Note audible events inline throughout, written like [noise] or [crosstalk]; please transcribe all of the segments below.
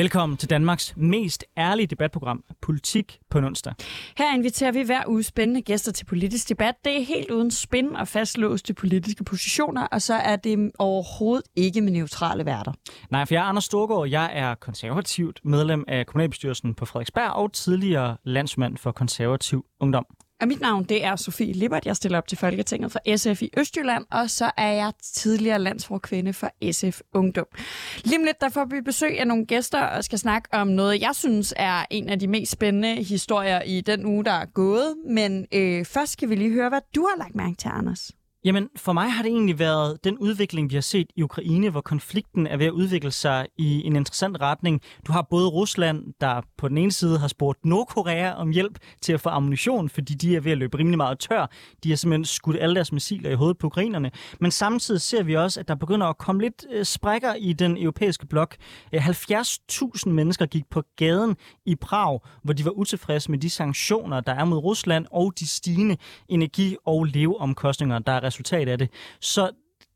Velkommen til Danmarks mest ærlige debatprogram, Politik på en onsdag. Her inviterer vi hver uge spændende gæster til politisk debat. Det er helt uden spin og fastlåste politiske positioner, og så er det overhovedet ikke med neutrale værter. Nej, for jeg er Anders Storgård, jeg er konservativt medlem af kommunalbestyrelsen på Frederiksberg og tidligere landsmand for konservativ ungdom. Og mit navn det er Sofie Lippert. Jeg stiller op til Folketinget for SF i Østjylland, og så er jeg tidligere landsforkvinde for SF Ungdom. Lige om lidt der får vi besøg af nogle gæster og skal snakke om noget, jeg synes er en af de mest spændende historier i den uge, der er gået. Men øh, først skal vi lige høre, hvad du har lagt mærke til, Anders. Jamen, for mig har det egentlig været den udvikling, vi har set i Ukraine, hvor konflikten er ved at udvikle sig i en interessant retning. Du har både Rusland, der på den ene side har spurgt Nordkorea om hjælp til at få ammunition, fordi de er ved at løbe rimelig meget tør. De har simpelthen skudt alle deres missiler i hovedet på ukrainerne. Men samtidig ser vi også, at der begynder at komme lidt øh, sprækker i den europæiske blok. Øh, 70.000 mennesker gik på gaden i Prag, hvor de var utilfredse med de sanktioner, der er mod Rusland og de stigende energi- og leveomkostninger, der er resultat af det. Så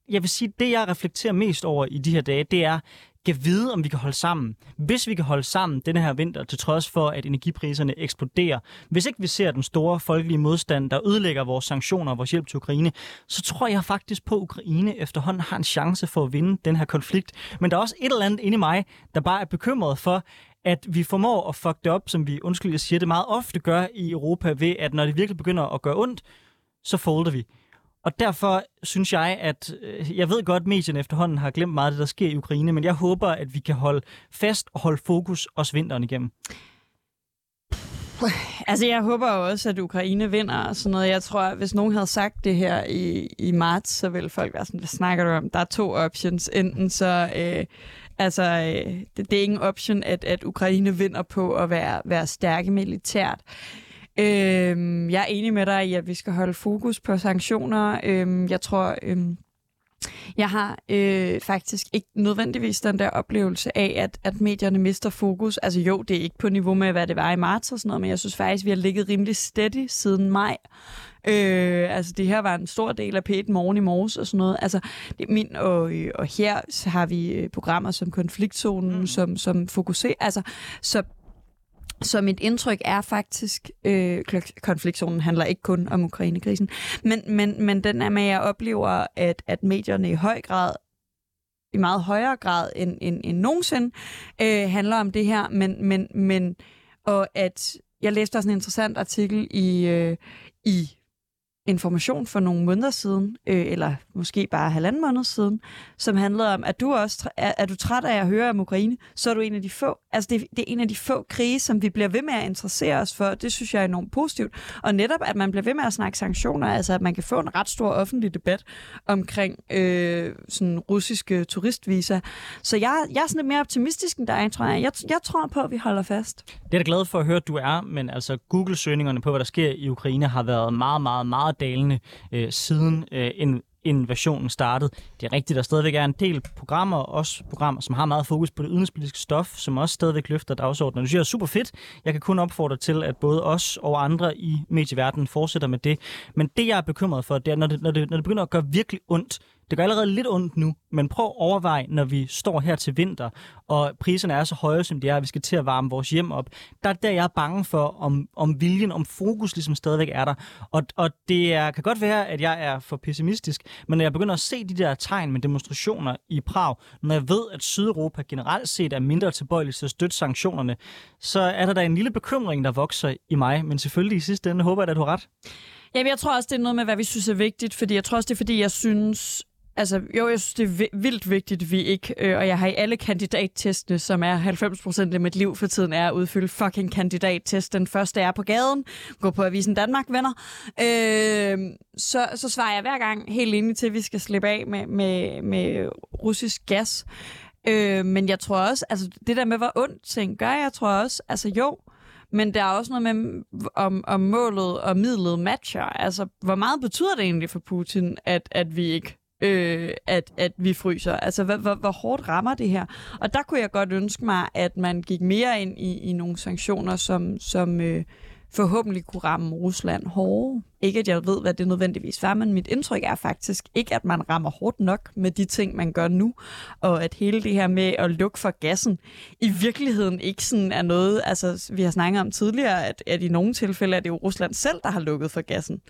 jeg vil sige, det jeg reflekterer mest over i de her dage, det er, kan vide, om vi kan holde sammen. Hvis vi kan holde sammen denne her vinter, til trods for, at energipriserne eksploderer. Hvis ikke vi ser den store folkelige modstand, der ødelægger vores sanktioner og vores hjælp til Ukraine, så tror jeg faktisk på, at Ukraine efterhånden har en chance for at vinde den her konflikt. Men der er også et eller andet inde i mig, der bare er bekymret for, at vi formår at fuck det op, som vi, undskyld, jeg siger det meget ofte gør i Europa, ved at når det virkelig begynder at gøre ondt, så folder vi. Og derfor synes jeg, at øh, jeg ved godt, at medierne efterhånden har glemt meget af det, der sker i Ukraine, men jeg håber, at vi kan holde fast og holde fokus også vinteren igennem. Altså, jeg håber også, at Ukraine vinder og sådan noget. Jeg tror, at hvis nogen havde sagt det her i, i marts, så ville folk være sådan, hvad snakker du om? Der er to options. Enten så... Øh, altså, øh, det, det er ingen option, at, at Ukraine vinder på at være, være stærke militært. Øh, jeg er enig med dig i, at vi skal holde fokus på sanktioner. Øh, jeg tror, øh, jeg har øh, faktisk ikke nødvendigvis den der oplevelse af, at, at medierne mister fokus. Altså jo, det er ikke på niveau med, hvad det var i marts og sådan noget, men jeg synes faktisk, vi har ligget rimelig steady siden maj. Øh, altså det her var en stor del af P1 Morgen i morges og sådan noget. Altså det, min, og, og her har vi øh, programmer som Konfliktzonen, mm. som, som fokuserer. Altså, så så mit indtryk er faktisk, øh, konfliktzonen handler ikke kun om Ukrainekrisen, men, men, men den er med, at jeg oplever, at, at medierne i høj grad i meget højere grad end, end, end nogensinde øh, handler om det her, men, men, men og at jeg læste også en interessant artikel i, øh, i information for nogle måneder siden, øh, eller måske bare halvanden måned siden, som handlede om, at du også er, er du træt af at høre om Ukraine, så er du en af de få. Altså det, det er en af de få krige, som vi bliver ved med at interessere os for. Det synes jeg er enormt positivt. Og netop, at man bliver ved med at snakke sanktioner, altså at man kan få en ret stor offentlig debat omkring øh, sådan russiske turistvisa. Så jeg, jeg er sådan lidt mere optimistisk end dig, tror jeg. jeg. Jeg tror på, at vi holder fast. Det er jeg glad for at høre, at du er, men altså Google-søgningerne på, hvad der sker i Ukraine, har været meget, meget, meget dalende øh, siden øh, en invasionen startede. Det er rigtigt, der stadigvæk er en del programmer, også programmer, som har meget fokus på det udenrigspolitiske stof, som også stadigvæk løfter dagsordenen. Det synes jeg er super fedt. Jeg kan kun opfordre til, at både os og andre i medieverdenen fortsætter med det. Men det, jeg er bekymret for, det er, når det, når det, når det begynder at gøre virkelig ondt, det gør allerede lidt ondt nu, men prøv at overveje, når vi står her til vinter, og priserne er så høje, som de er, at vi skal til at varme vores hjem op. Der er der, jeg er bange for, om, om viljen, om fokus ligesom stadigvæk er der. Og, og det er, kan godt være, at jeg er for pessimistisk, men når jeg begynder at se de der tegn med demonstrationer i Prag, når jeg ved, at Sydeuropa generelt set er mindre tilbøjelig til at støtte sanktionerne, så er der da en lille bekymring, der vokser i mig. Men selvfølgelig i sidste ende håber jeg, at du har ret. Jamen, jeg tror også, det er noget med, hvad vi synes er vigtigt, fordi jeg tror også, det er, fordi jeg synes, Altså, jo, jeg synes, det er vildt vigtigt, at vi ikke, øh, og jeg har i alle kandidattestene, som er 90% af mit liv for tiden, er at udfylde fucking kandidattest. Den første er på gaden. Gå på Avisen Danmark, venner. Øh, så, så svarer jeg hver gang helt enig til, at vi skal slippe af med, med, med russisk gas. Øh, men jeg tror også, altså det der med, hvor ondt ting gør, jeg tror også, altså jo, men der er også noget med, om, om målet og midlet matcher. Altså, hvor meget betyder det egentlig for Putin, at, at vi ikke øh, at, at vi fryser. Altså, hvor, hvor, hvor hårdt rammer det her? Og der kunne jeg godt ønske mig, at man gik mere ind i, i nogle sanktioner, som, som øh, forhåbentlig kunne ramme Rusland hårdere. Ikke at jeg ved, hvad det nødvendigvis var, men mit indtryk er faktisk ikke, at man rammer hårdt nok med de ting, man gør nu, og at hele det her med at lukke for gassen i virkeligheden ikke sådan er noget, altså vi har snakket om tidligere, at, at i nogle tilfælde er det jo Rusland selv, der har lukket for gassen.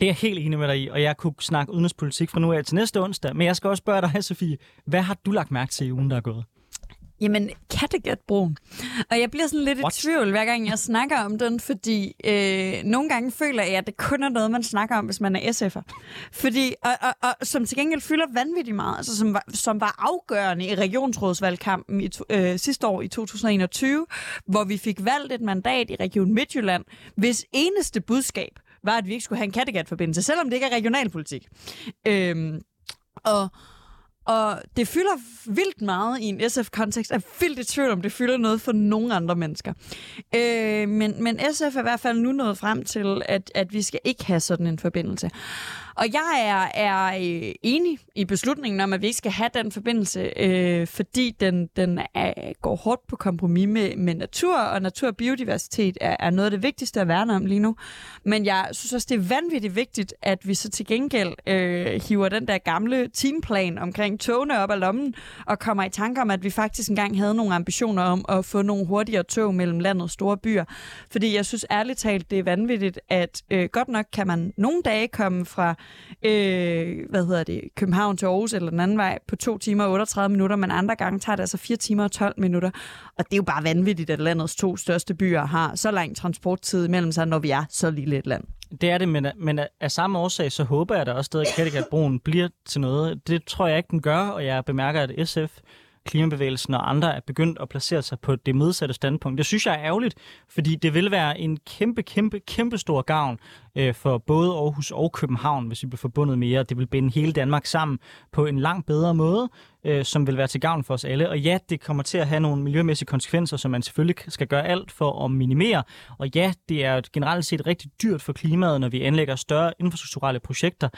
Det er jeg helt enig med dig i, og jeg kunne snakke udenrigspolitik fra nu af til næste onsdag. Men jeg skal også spørge dig, Sofie, hvad har du lagt mærke til i ugen, der er gået? Jamen, Kattegatbroen. Og jeg bliver sådan lidt What? i tvivl, hver gang jeg snakker om den, fordi øh, nogle gange føler jeg, at det kun er noget, man snakker om, hvis man er SF'er. Fordi, og, og, og, som til gengæld fylder vanvittigt meget, altså som var, som var afgørende i regionsrådsvalgkampen i to, øh, sidste år i 2021, hvor vi fik valgt et mandat i Region Midtjylland, hvis eneste budskab var, at vi ikke skulle have en Kattegat-forbindelse, selvom det ikke er regionalpolitik. Øhm, og og det fylder vildt meget i en SF-kontekst. Jeg er vildt i tvivl om, det fylder noget for nogle andre mennesker. Øh, men, men SF er i hvert fald nu nået frem til, at, at vi skal ikke have sådan en forbindelse. Og jeg er, er øh, enig i beslutningen om, at vi ikke skal have den forbindelse, øh, fordi den, den er, går hårdt på kompromis med, med natur, og natur og biodiversitet er, er noget af det vigtigste at værne om lige nu. Men jeg synes også, det er vanvittigt vigtigt, at vi så til gengæld øh, hiver den der gamle teamplan omkring togene op af lommen, og kommer i tanke om, at vi faktisk engang havde nogle ambitioner om at få nogle hurtigere tog mellem landets store byer. Fordi jeg synes ærligt talt, det er vanvittigt, at øh, godt nok kan man nogle dage komme fra øh, hvad hedder det, København til Aarhus eller den anden vej på 2 timer og 38 minutter, men andre gange tager det altså 4 timer og 12 minutter. Og det er jo bare vanvittigt, at landets to største byer har så lang transporttid imellem sig, når vi er så lille et land. Det er det, men, men af samme årsag, så håber jeg da også stadig, at Kattegatbroen bliver til noget. Det tror jeg ikke, den gør, og jeg bemærker, at SF klimabevægelsen og andre er begyndt at placere sig på det modsatte standpunkt. Det synes jeg er ærgerligt, fordi det vil være en kæmpe, kæmpe, kæmpe stor gavn øh, for både Aarhus og København, hvis vi bliver forbundet mere. Det vil binde hele Danmark sammen på en langt bedre måde, øh, som vil være til gavn for os alle. Og ja, det kommer til at have nogle miljømæssige konsekvenser, som man selvfølgelig skal gøre alt for at minimere. Og ja, det er generelt set rigtig dyrt for klimaet, når vi anlægger større infrastrukturelle projekter.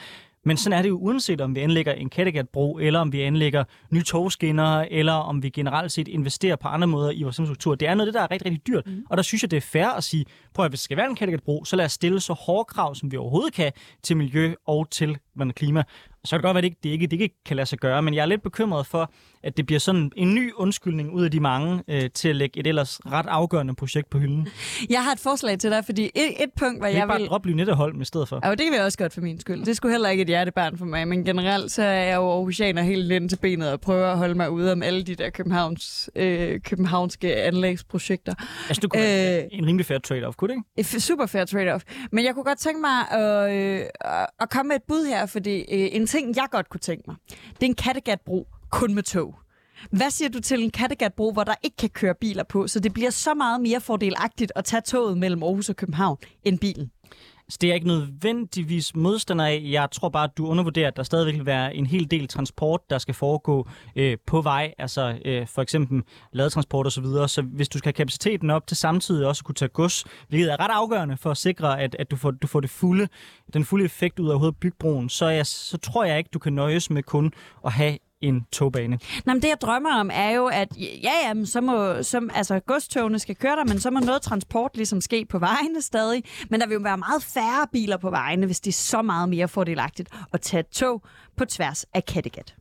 Men sådan er det jo uanset om vi anlægger en Kattegatbro, eller om vi anlægger nye togskinner, eller om vi generelt set investerer på andre måder i vores infrastruktur. Det er noget det, der er rigtig, rigtig dyrt. Mm. Og der synes jeg, det er fair at sige, prøv at hvis det skal være en Kattegatbro, så lad os stille så hårde krav, som vi overhovedet kan til miljø og til klima. Så kan det godt være, at det ikke, det ikke, det ikke kan lade sig gøre, men jeg er lidt bekymret for, at det bliver sådan en ny undskyldning ud af de mange øh, til at lægge et ellers ret afgørende projekt på hylden. Jeg har et forslag til dig, fordi et, et punkt, hvor jeg vil... bare vil... droppe Lynetteholm i stedet for. Ja, det kan vi også godt for min skyld. Det skulle heller ikke et hjertebarn for mig, men generelt så er jeg jo Aarhusianer helt ind til benet og prøver at holde mig ude om alle de der Københavns, øh, københavnske anlægsprojekter. Altså, du kunne øh, en rimelig fair trade-off, kunne det ikke? Super fair trade-off. Men jeg kunne godt tænke mig at, øh, at komme med et bud her, fordi øh, en ting, jeg godt kunne tænke mig, det er en Kattegatbro kun med tog. Hvad siger du til en Kattegatbro, hvor der ikke kan køre biler på, så det bliver så meget mere fordelagtigt at tage toget mellem Aarhus og København end bilen? Så det er ikke nødvendigvis modstander af. Jeg tror bare, at du undervurderer, at der stadigvæk vil være en hel del transport, der skal foregå øh, på vej. Altså øh, for eksempel ladetransport osv. Så, videre. så hvis du skal have kapaciteten op til samtidig også kunne tage gods, hvilket er ret afgørende for at sikre, at, at du, får, du får det fulde, den fulde effekt ud af hovedet bygbroen, så, jeg, så tror jeg ikke, du kan nøjes med kun at have en togbane. Nå, men det jeg drømmer om er jo, at ja, ja, så må, så, altså, godstogene skal køre der, men så må noget transport ligesom ske på vejene stadig. Men der vil jo være meget færre biler på vejene, hvis det er så meget mere fordelagtigt at tage tog på tværs af Kattegat.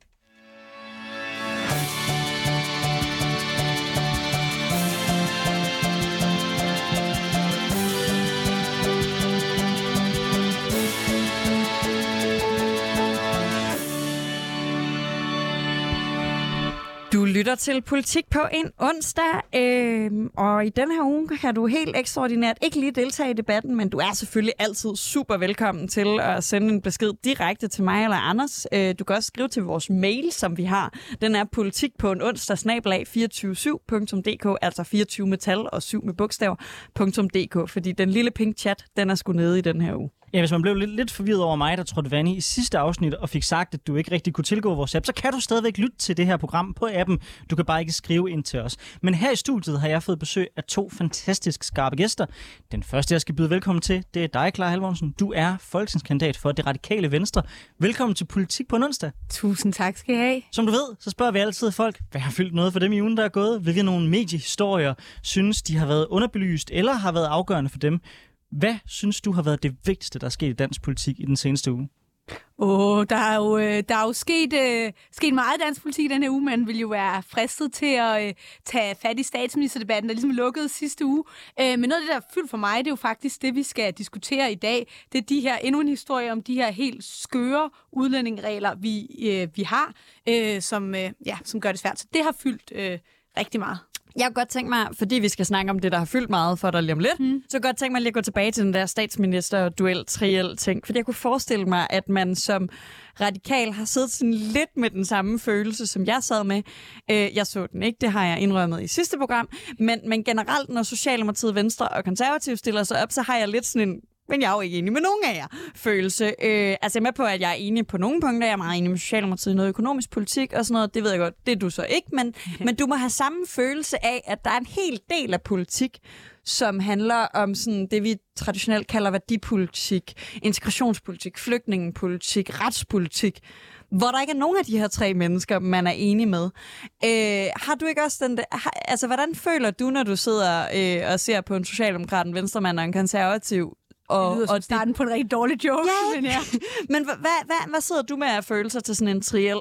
Lytter til Politik på en onsdag, øh, og i den her uge kan du helt ekstraordinært ikke lige deltage i debatten, men du er selvfølgelig altid super velkommen til at sende en besked direkte til mig eller Anders. Øh, du kan også skrive til vores mail, som vi har. Den er politik på en onsdag, snablag 247.dk, altså 24 med tal og 7 med bogstaver.dk, fordi den lille pink chat, den er sgu nede i den her uge. Ja, hvis man blev lidt, lidt forvirret over mig, der trådte vand i sidste afsnit og fik sagt, at du ikke rigtig kunne tilgå vores app, så kan du stadigvæk lytte til det her program på appen. Du kan bare ikke skrive ind til os. Men her i studiet har jeg fået besøg af to fantastisk skarpe gæster. Den første, jeg skal byde velkommen til, det er dig, Clara Halvorsen. Du er folketingskandidat for det radikale Venstre. Velkommen til Politik på en onsdag. Tusind tak skal I have. Som du ved, så spørger vi altid folk, hvad har fyldt noget for dem i ugen, der er gået? Hvilke nogle mediehistorier synes, de har været underbelyst eller har været afgørende for dem? Hvad synes du har været det vigtigste, der er sket i dansk politik i den seneste uge? Åh, oh, der er jo, øh, der er jo sket, øh, sket meget dansk politik den her uge. Man vil jo være fristet til at øh, tage fat i statsministerdebatten, der ligesom lukkede sidste uge. Øh, men noget af det, der er fyldt for mig, det er jo faktisk det, vi skal diskutere i dag. Det er de her, endnu en historie om de her helt skøre udlændingeregler, vi, øh, vi har, øh, som, øh, ja, som gør det svært. Så det har fyldt øh, rigtig meget. Jeg kunne godt tænke mig, fordi vi skal snakke om det, der har fyldt meget for dig lige om lidt, mm. så kunne godt tænke mig lige at gå tilbage til den der statsminister-duel triel ting. Fordi jeg kunne forestille mig, at man som radikal har siddet sådan lidt med den samme følelse, som jeg sad med. Øh, jeg så den ikke, det har jeg indrømmet i sidste program. Men, men generelt, når Socialdemokratiet, Venstre og Konservative stiller sig op, så har jeg lidt sådan en men jeg er jo ikke enig med nogen af jer følelse. Øh, altså jeg er med på, at jeg er enig på nogle punkter. Jeg er meget enig med Socialdemokratiet i noget økonomisk politik og sådan noget. Det ved jeg godt, det er du så ikke. Men, [laughs] men du må have samme følelse af, at der er en hel del af politik, som handler om sådan det, vi traditionelt kalder værdipolitik, integrationspolitik, flygtningepolitik, retspolitik, hvor der ikke er nogen af de her tre mennesker, man er enig med. Øh, har du ikke også den der, har, altså hvordan føler du, når du sidder øh, og ser på en socialdemokrat, en venstremand og en konservativ og, det lyder som og starten det... på en rigtig dårlig joke. Ja, men, ja. [laughs] men hvad, hvad, hvad sidder du med af følelser til sådan en triel?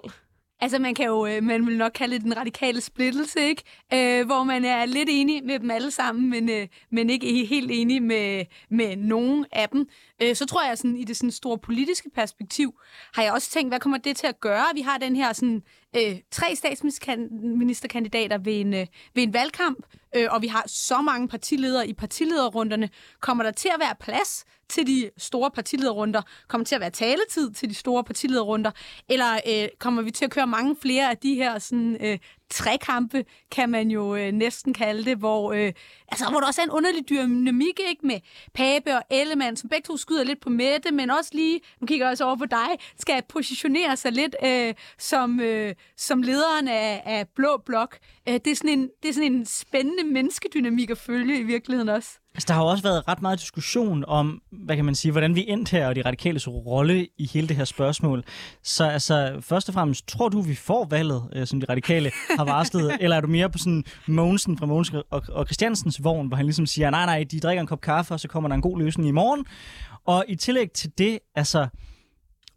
Altså, man kan jo, øh, man vil nok kalde det den radikale splittelse, ikke? Øh, hvor man er lidt enig med dem alle sammen, men, øh, men ikke helt enig med, med nogen af dem. Øh, så tror jeg, sådan, i det sådan store politiske perspektiv, har jeg også tænkt, hvad kommer det til at gøre? Vi har den her sådan, øh, tre statsministerkandidater ved en, øh, ved en valgkamp, øh, og vi har så mange partiledere i partilederrunderne. Kommer der til at være plads til de store partilederrunder? Kommer til at være taletid til de store partilederrunder? Eller øh, kommer vi til at køre mange flere af de her sådan, øh, trekampe, kan man jo øh, næsten kalde det, hvor, øh, altså, hvor der også er en underlig dynamik ikke, med Pape og Ellemann, som begge to skyder lidt på Mette, men også lige, nu kigger jeg også over på dig, skal positionere sig lidt øh, som, øh, som lederen af, af Blå Blok. Øh, det, er sådan en, det er sådan en spændende menneskedynamik at følge i virkeligheden også. Altså, der har jo også været ret meget diskussion om, hvad kan man sige, hvordan vi endte her, og de radikales rolle i hele det her spørgsmål. Så altså, først og fremmest, tror du, vi får valget, øh, som de radikale har varslet, [laughs] eller er du mere på sådan Mogensen fra Mogens og, og Christiansens vogn, hvor han ligesom siger, nej, nej, de drikker en kop kaffe, og så kommer der en god løsning i morgen. Og i tillæg til det, altså,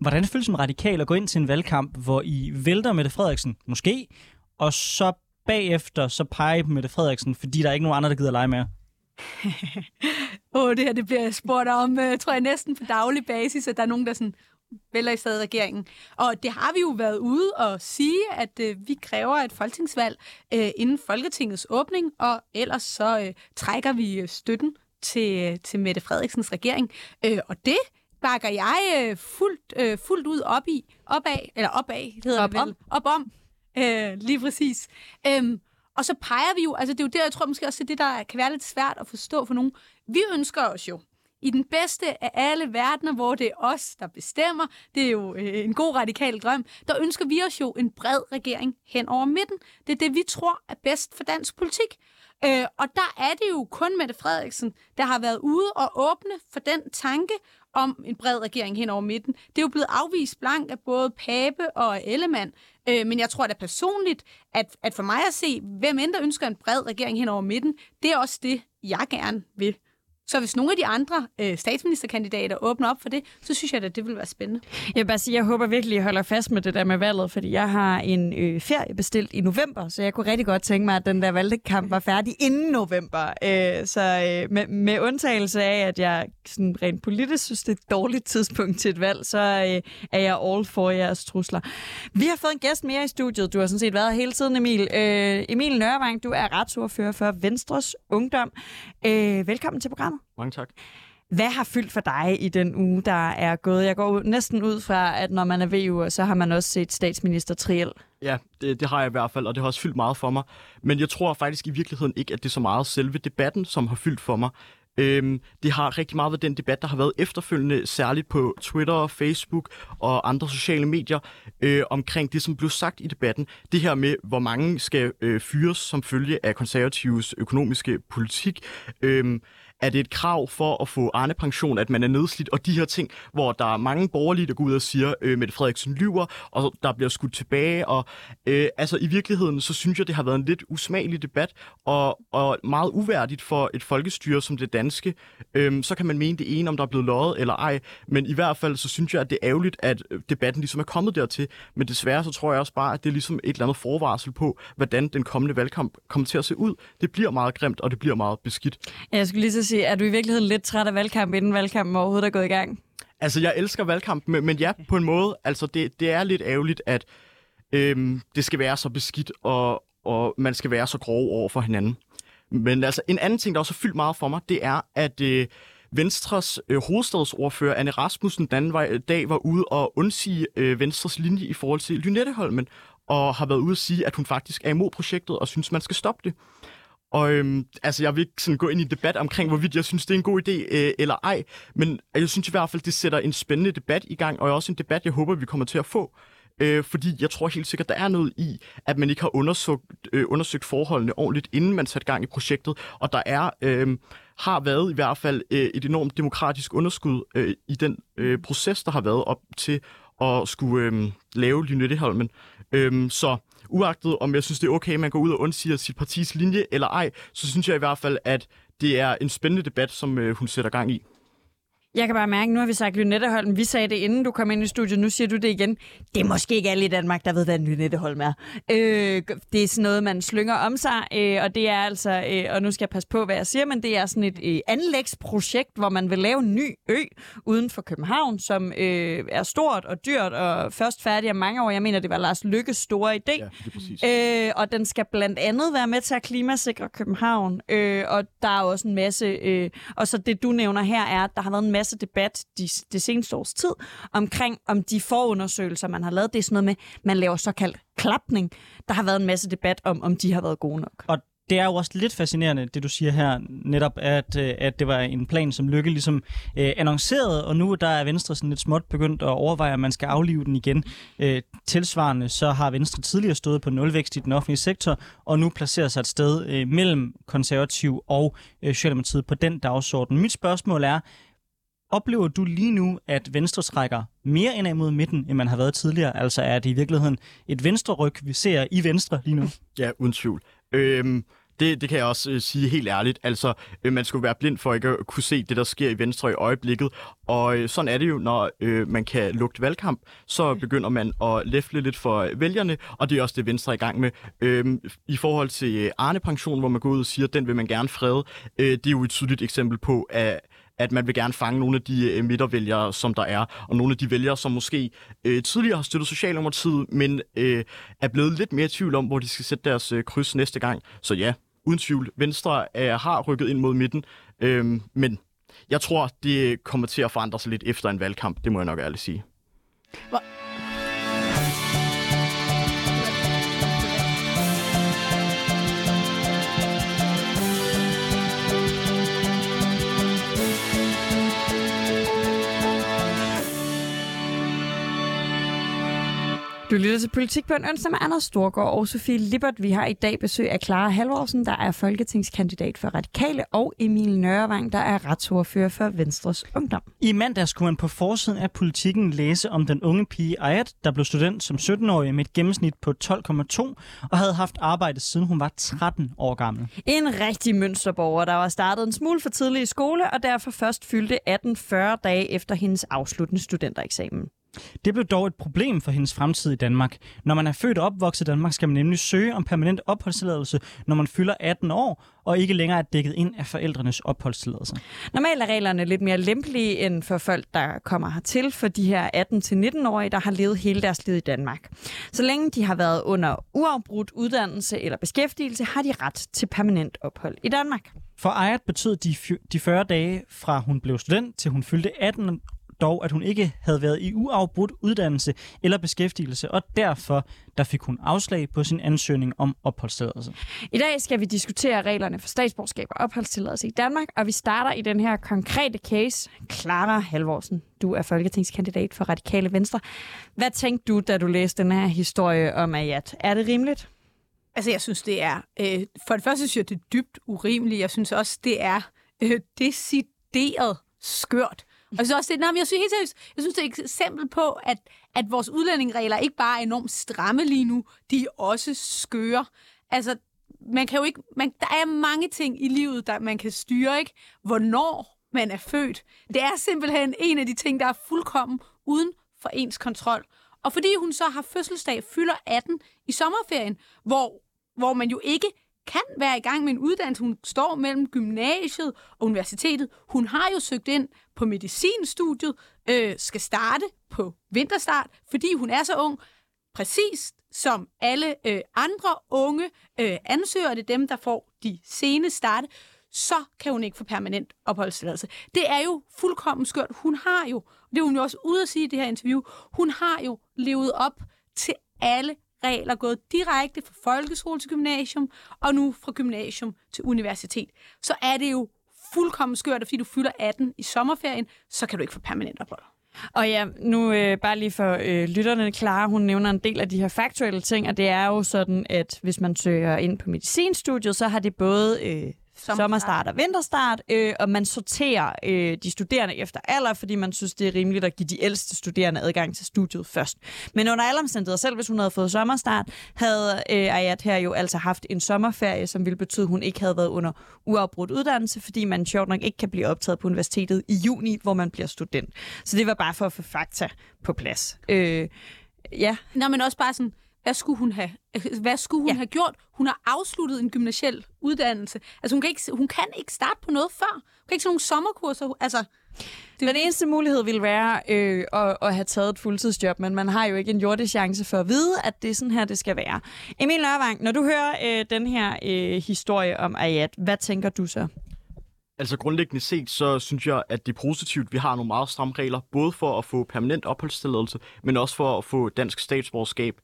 hvordan det føles som radikal at gå ind til en valgkamp, hvor I vælter Mette Frederiksen, måske, og så bagefter så peger på Mette Frederiksen, fordi der er ikke nogen andre, der gider lege mere? Åh, oh, det her det bliver spurgt om, uh, tror jeg, næsten på daglig basis, at der er nogen, der sådan vælger i stedet regeringen. Og det har vi jo været ude og sige, at uh, vi kræver et folketingsvalg uh, inden Folketingets åbning, og ellers så uh, trækker vi støtten til, uh, til Mette Frederiksens regering. Uh, og det bakker jeg uh, fuldt, uh, fuldt ud op i, opad, eller opad, hedder op det vel. Om. Op om. Uh, lige præcis. Um, og så peger vi jo, altså det er jo der, jeg tror måske også, det der kan være lidt svært at forstå for nogen. Vi ønsker os jo i den bedste af alle verdener, hvor det er os, der bestemmer, det er jo øh, en god radikal drøm, der ønsker vi os jo en bred regering hen over midten. Det er det, vi tror er bedst for dansk politik. Øh, og der er det jo kun Mette Frederiksen, der har været ude og åbne for den tanke om en bred regering hen over midten. Det er jo blevet afvist blank af både Pape og Ellemann. Øh, men jeg tror da personligt, at, at for mig at se, hvem end der ønsker en bred regering hen over midten, det er også det, jeg gerne vil. Så hvis nogle af de andre øh, statsministerkandidater åbner op for det, så synes jeg at det vil være spændende. Jeg vil bare sige, jeg håber virkelig, at I holder fast med det der med valget, fordi jeg har en øh, ferie bestilt i november, så jeg kunne rigtig godt tænke mig, at den der valgkamp var færdig inden november. Øh, så øh, med, med undtagelse af, at jeg sådan rent politisk synes, det er et dårligt tidspunkt til et valg, så øh, er jeg all for jeres trusler. Vi har fået en gæst mere i studiet. Du har sådan set været hele tiden, Emil. Øh, Emil Nørvang, du er retsordfører for Venstres Ungdom. Øh, velkommen til programmet. Mange tak. Hvad har fyldt for dig i den uge, der er gået? Jeg går næsten ud fra, at når man er VU, så har man også set statsminister Triel. Ja, det, det har jeg i hvert fald, og det har også fyldt meget for mig. Men jeg tror faktisk i virkeligheden ikke, at det er så meget selve debatten, som har fyldt for mig. Øhm, det har rigtig meget været den debat, der har været efterfølgende, særligt på Twitter, Facebook og andre sociale medier, øh, omkring det, som blev sagt i debatten. Det her med, hvor mange skal øh, fyres som følge af konservatives økonomiske politik. Øh, er det et krav for at få Arne-pension, at man er nedslidt, og de her ting, hvor der er mange borgerlige, der går ud og siger, øh, Mette Frederiksen lyver, og der bliver skudt tilbage, og øh, altså i virkeligheden, så synes jeg, det har været en lidt usmagelig debat, og, og meget uværdigt for et folkestyre som det danske. Øh, så kan man mene det ene, om der er blevet løjet eller ej, men i hvert fald, så synes jeg, at det er ærgerligt, at øh, debatten ligesom er kommet dertil, men desværre så tror jeg også bare, at det er ligesom et eller andet forvarsel på, hvordan den kommende valgkamp kommer til at se ud. Det bliver meget grimt, og det bliver meget beskidt. Jeg skulle lige så sige, er du i virkeligheden lidt træt af valgkamp, inden valgkampen overhovedet er gået i gang? Altså, jeg elsker valgkampen, men, men ja, på en måde, altså det, det er lidt ærgerligt, at øhm, det skal være så beskidt, og, og man skal være så grov over for hinanden. Men altså, en anden ting, der også har fyldt meget for mig, det er, at øh, Venstres øh, hovedstadsordfører, Anne Rasmussen, den anden øh, dag var ude og undsige øh, Venstres linje i forhold til Lynetteholmen, og har været ude at sige, at hun faktisk er imod projektet og synes, man skal stoppe det. Og øhm, altså, jeg vil ikke sådan gå ind i en debat omkring, hvorvidt jeg synes, det er en god idé øh, eller ej, men jeg synes i hvert fald, det sætter en spændende debat i gang, og også en debat, jeg håber, vi kommer til at få. Øh, fordi jeg tror helt sikkert, der er noget i, at man ikke har undersøgt, øh, undersøgt forholdene ordentligt, inden man satte gang i projektet, og der er... Øh, har været i hvert fald øh, et enormt demokratisk underskud øh, i den øh, proces, der har været op til at skulle øh, lave Lynetteholmen. Øh, så uagtet om jeg synes, det er okay, at man går ud og undsiger sit partis linje eller ej, så synes jeg i hvert fald, at det er en spændende debat, som øh, hun sætter gang i. Jeg kan bare mærke, nu har vi sagt Lynetteholm. Vi sagde det, inden du kom ind i studiet. Nu siger du det igen. Det er måske ikke alle i Danmark, der ved, hvad en Lynetteholm er. Øh, det er sådan noget, man slynger om sig, øh, og det er altså, øh, og nu skal jeg passe på, hvad jeg siger, men det er sådan et øh, anlægsprojekt, hvor man vil lave en ny ø uden for København, som øh, er stort og dyrt og først færdig om mange år. Jeg mener, det var Lars Lykkes store idé. Ja, øh, og den skal blandt andet være med til at klimasikre København. Øh, og der er også en masse... Øh, og så det, du nævner her, er, at der har været en masse masse debat de, det seneste års tid omkring, om de forundersøgelser, man har lavet, det er sådan noget med, man laver såkaldt klapning. Der har været en masse debat om, om de har været gode nok. Og det er jo også lidt fascinerende, det du siger her, netop at, øh, at det var en plan, som Lykke ligesom øh, annoncerede, og nu der er Venstre sådan lidt småt begyndt at overveje, at man skal aflive den igen. Øh, tilsvarende så har Venstre tidligere stået på nulvækst i den offentlige sektor, og nu placerer sig et sted øh, mellem konservativ og øh, Socialdemokratiet på den dagsorden. Mit spørgsmål er, Oplever du lige nu, at Venstre trækker mere ind mod midten, end man har været tidligere? Altså er det i virkeligheden et venstre ryg, vi ser i Venstre lige nu? [laughs] Ja, uden tvivl. Øhm, det, det kan jeg også øh, sige helt ærligt. Altså, øh, man skulle være blind for ikke at kunne se det, der sker i Venstre i øjeblikket. Og øh, sådan er det jo, når øh, man kan lugte valgkamp, så begynder man at læfle lidt for vælgerne, og det er også det, Venstre er i gang med. Øh, I forhold til Arne-pension, hvor man går ud og siger, at den vil man gerne frede, øh, det er jo et tydeligt eksempel på, at at man vil gerne fange nogle af de øh, midtervælgere, som der er, og nogle af de vælgere, som måske øh, tidligere har støttet Socialdemokratiet, men øh, er blevet lidt mere i tvivl om, hvor de skal sætte deres øh, kryds næste gang. Så ja, uden tvivl, Venstre er, har rykket ind mod midten, øh, men jeg tror, det kommer til at forandre sig lidt efter en valgkamp, det må jeg nok ærligt sige. Hvor Du lytter til Politik på en onsdag med Anders Storgård og Sofie Lippert. Vi har i dag besøg af Clara Halvorsen, der er folketingskandidat for Radikale, og Emil Nørrevang, der er retsordfører for Venstres Ungdom. I mandags kunne man på forsiden af politikken læse om den unge pige Ayat, der blev student som 17-årig med et gennemsnit på 12,2 og havde haft arbejde siden hun var 13 år gammel. En rigtig mønsterborger, der var startet en smule for tidlig i skole og derfor først fyldte 18-40 dage efter hendes afsluttende studentereksamen. Det blev dog et problem for hendes fremtid i Danmark. Når man er født og opvokset i Danmark, skal man nemlig søge om permanent opholdstilladelse, når man fylder 18 år, og ikke længere er dækket ind af forældrenes opholdstilladelse. Normalt er reglerne lidt mere lempelige end for folk, der kommer hertil, for de her 18-19-årige, der har levet hele deres liv i Danmark. Så længe de har været under uafbrudt uddannelse eller beskæftigelse, har de ret til permanent ophold i Danmark. For Ayat betød de, de 40 dage fra hun blev student til hun fyldte 18 dog, at hun ikke havde været i uafbrudt uddannelse eller beskæftigelse, og derfor der fik hun afslag på sin ansøgning om opholdstilladelse. I dag skal vi diskutere reglerne for statsborgerskab og opholdstilladelse i Danmark, og vi starter i den her konkrete case. Clara Halvorsen, du er folketingskandidat for Radikale Venstre. Hvad tænkte du, da du læste den her historie om Ayat? Er det rimeligt? Altså, jeg synes, det er... Øh, for det første synes jeg, det er dybt urimeligt. Jeg synes også, det er øh, decideret skørt. Og jeg synes også, det, nej, men jeg synes helt seriøst, jeg synes, det er et eksempel på, at, at vores udlændingeregler ikke bare er enormt stramme lige nu, de er også skøre. Altså, man kan jo ikke, man, der er mange ting i livet, der man kan styre, ikke? Hvornår man er født. Det er simpelthen en af de ting, der er fuldkommen uden for ens kontrol. Og fordi hun så har fødselsdag, fylder 18 i sommerferien, hvor, hvor man jo ikke kan være i gang med en uddannelse. Hun står mellem gymnasiet og universitetet. Hun har jo søgt ind på medicinstudiet, øh, skal starte på vinterstart, fordi hun er så ung. Præcis som alle øh, andre unge øh, ansøgere, det er dem, der får de sene starte, så kan hun ikke få permanent opholdstilladelse. Det er jo fuldkommen skørt. Hun har jo, det er hun jo også ude at sige i det her interview, hun har jo levet op til alle regler, gået direkte fra folkeskole til gymnasium, og nu fra gymnasium til universitet. Så er det jo fuldkommen skørt, at fordi du fylder 18 i sommerferien, så kan du ikke få permanent ophold. Og ja, nu øh, bare lige for øh, lytterne klare, hun nævner en del af de her faktuelle ting, og det er jo sådan, at hvis man søger ind på medicinstudiet, så har det både øh, Sommerstart, sommerstart og vinterstart, øh, og man sorterer øh, de studerende efter alder, fordi man synes, det er rimeligt at give de ældste studerende adgang til studiet først. Men under alle omstændigheder, selv hvis hun havde fået sommerstart, havde øh, Ayat her jo altså haft en sommerferie, som ville betyde, at hun ikke havde været under uafbrudt uddannelse, fordi man sjovt nok ikke kan blive optaget på universitetet i juni, hvor man bliver student. Så det var bare for at få fakta på plads. Øh, ja. Nå, men også bare sådan, hvad skulle hun have, hvad skulle hun ja. have gjort? Hun har afsluttet en gymnasiel uddannelse. Altså hun kan ikke, hun kan ikke starte på noget før. Hun kan ikke tage nogle sommerkurser. Altså, det den eneste mulighed ville være øh, at, at have taget et fuldtidsjob, men man har jo ikke en jordisk chance for at vide, at det er sådan her, det skal være. Emil Nørvang, når du hører øh, den her øh, historie om Ayat, hvad tænker du så? Altså grundlæggende set, så synes jeg, at det er positivt, at vi har nogle meget stramme regler, både for at få permanent opholdstilladelse, men også for at få dansk statsborgerskab.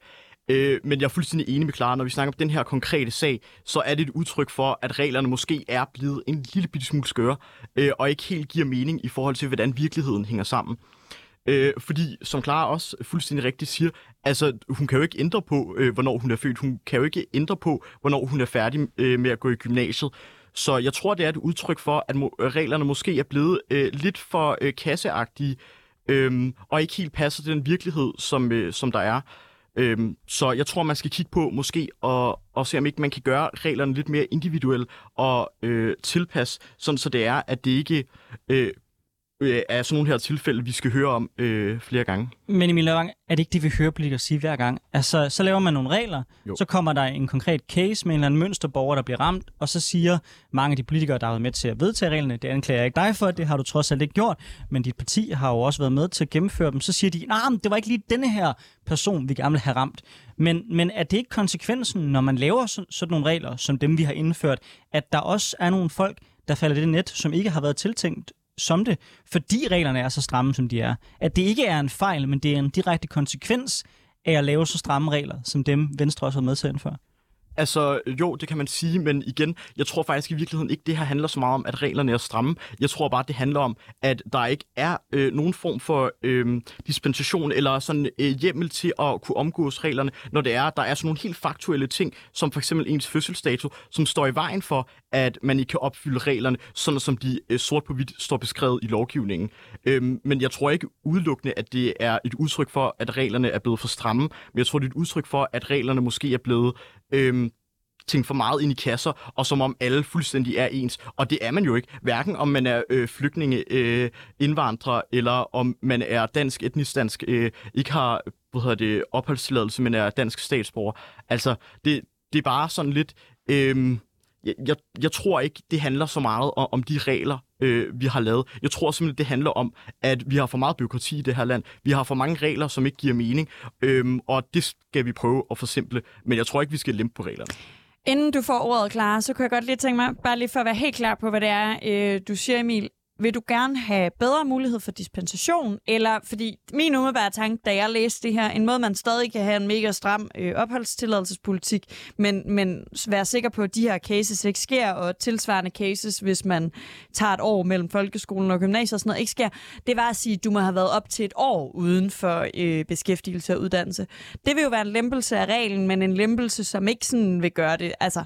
Øh, men jeg er fuldstændig enig med Clara, når vi snakker om den her konkrete sag, så er det et udtryk for, at reglerne måske er blevet en lille bitte smule skøre, øh, og ikke helt giver mening i forhold til, hvordan virkeligheden hænger sammen. Øh, fordi, som Clara også fuldstændig rigtigt siger, altså, hun kan jo ikke ændre på, øh, hvornår hun er født. Hun kan jo ikke ændre på, hvornår hun er færdig øh, med at gå i gymnasiet. Så jeg tror, det er et udtryk for, at reglerne måske er blevet øh, lidt for øh, kasseagtige, øh, og ikke helt passer til den virkelighed, som, øh, som der er. Øhm, så jeg tror, man skal kigge på måske og, og se, om ikke man kan gøre reglerne lidt mere individuelle og øh, tilpasse, sådan så det er, at det ikke øh, øh, er sådan nogle her tilfælde, vi skal høre om øh, flere gange. Men Emil Lavang, er det ikke det, vi hører politikere sige hver gang? Altså, så laver man nogle regler, jo. så kommer der en konkret case med en eller anden mønsterborger, der bliver ramt, og så siger mange af de politikere, der har været med til at vedtage reglerne, det anklager jeg ikke dig for, det har du trods alt ikke gjort, men dit parti har jo også været med til at gennemføre dem. Så siger de, nej, nah, det var ikke lige denne her person, vi gerne vil have ramt. Men, men er det ikke konsekvensen, når man laver sådan, sådan nogle regler, som dem vi har indført, at der også er nogle folk, der falder i det net, som ikke har været tiltænkt som det, fordi reglerne er så stramme, som de er. At det ikke er en fejl, men det er en direkte konsekvens af at lave så stramme regler, som dem Venstre også har med til at indføre. Altså, jo, det kan man sige, men igen, jeg tror faktisk i virkeligheden ikke, det her handler så meget om, at reglerne er stramme. Jeg tror bare, det handler om, at der ikke er øh, nogen form for øh, dispensation eller sådan øh, hjemmel til at kunne omgås reglerne, når det er, der er sådan nogle helt faktuelle ting, som for eksempel ens fødselsdato, som står i vejen for, at man ikke kan opfylde reglerne, sådan som de øh, sort på hvidt står beskrevet i lovgivningen. Øh, men jeg tror ikke udelukkende, at det er et udtryk for, at reglerne er blevet for stramme, men jeg tror, det er et udtryk for, at reglerne måske er blevet øh, ting for meget ind i kasser, og som om alle fuldstændig er ens. Og det er man jo ikke. Hverken om man er øh, flygtninge, øh, indvandrer, eller om man er dansk, etnisk dansk, øh, ikke har hvad hedder det, opholdstilladelse, men er dansk statsborger. Altså, det, det er bare sådan lidt... Øh, jeg, jeg, jeg tror ikke, det handler så meget om, om de regler, øh, vi har lavet. Jeg tror simpelthen, det handler om, at vi har for meget byråkrati i det her land. Vi har for mange regler, som ikke giver mening, øh, og det skal vi prøve at forsimple. Men jeg tror ikke, vi skal lempe på reglerne. Inden du får ordet, klar, så kunne jeg godt lige tænke mig, bare lige for at være helt klar på, hvad det er, øh, du siger, Emil. Vil du gerne have bedre mulighed for dispensation? Eller, fordi min umiddelbare tanke, da jeg læste det her, en måde, man stadig kan have en mega stram øh, opholdstilladelsespolitik, men, men være sikker på, at de her cases ikke sker, og tilsvarende cases, hvis man tager et år mellem folkeskolen og gymnasiet og sådan noget, ikke sker, det var at sige, at du må have været op til et år uden for øh, beskæftigelse og uddannelse. Det vil jo være en lempelse af reglen, men en lempelse, som ikke sådan vil gøre det, altså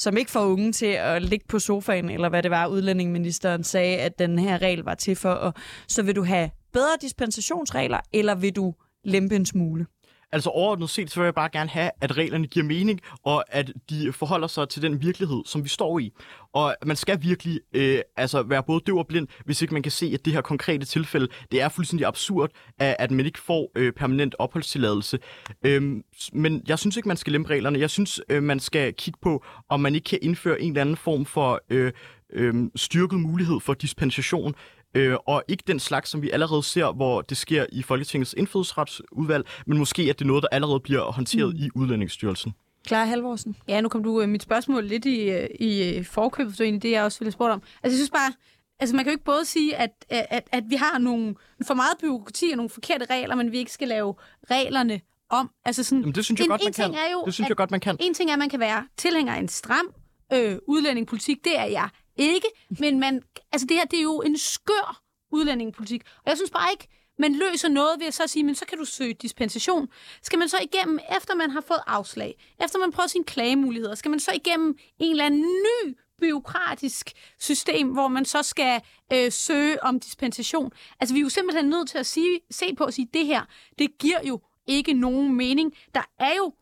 som ikke får unge til at ligge på sofaen, eller hvad det var, udlændingeministeren sagde, at den her regel var til for. Og så vil du have bedre dispensationsregler, eller vil du lempe en smule? Altså overordnet set, så vil jeg bare gerne have, at reglerne giver mening, og at de forholder sig til den virkelighed, som vi står i. Og man skal virkelig øh, altså være både døv og blind, hvis ikke man kan se, at det her konkrete tilfælde, det er fuldstændig absurd, at, at man ikke får øh, permanent opholdstilladelse. Øhm, men jeg synes ikke, man skal lempe reglerne. Jeg synes, øh, man skal kigge på, om man ikke kan indføre en eller anden form for øh, øh, styrket mulighed for dispensation øh, og ikke den slags, som vi allerede ser, hvor det sker i Folketingets indfødsretsudvalg, men måske at det er noget, der allerede bliver håndteret mm. i Udlændingsstyrelsen. Clara Halvorsen. Ja, nu kom du uh, mit spørgsmål lidt i, uh, i uh, forkøbet, så egentlig det, jeg også ville spørge om. Altså, jeg synes bare, altså man kan jo ikke både sige, at, at, at vi har nogle for meget byråkrati og nogle forkerte regler, men vi ikke skal lave reglerne om. Altså sådan, Jamen, det synes jeg en, godt, man en ting kan. Er jo, det synes at, jeg godt, man kan. En ting er, at man kan være tilhænger af en stram øh, udlændingepolitik. Det er jeg ikke. Men man, altså det her, det er jo en skør udlændingepolitik. Og jeg synes bare ikke, man løser noget ved at så sige, men så kan du søge dispensation. Skal man så igennem, efter man har fået afslag, efter man prøver sine klagemuligheder, skal man så igennem en eller anden ny byråkratisk system, hvor man så skal øh, søge om dispensation. Altså, vi er jo simpelthen nødt til at sige, se på at sige, det her, det giver jo ikke nogen mening. Der er jo,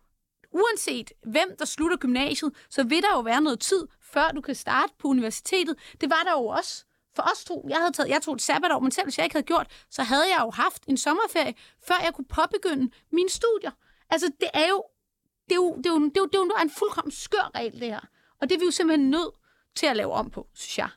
uanset hvem der slutter gymnasiet, så vil der jo være noget tid, før du kan starte på universitetet. Det var der jo også for os to, jeg, havde taget, jeg tog et sabbatår, men selv hvis jeg ikke havde gjort, så havde jeg jo haft en sommerferie, før jeg kunne påbegynde mine studier. Altså, det er jo, det er jo, det er jo, det er jo, det er jo en fuldkommen skør regel, det her. Og det er vi jo simpelthen nødt til at lave om på, synes jeg.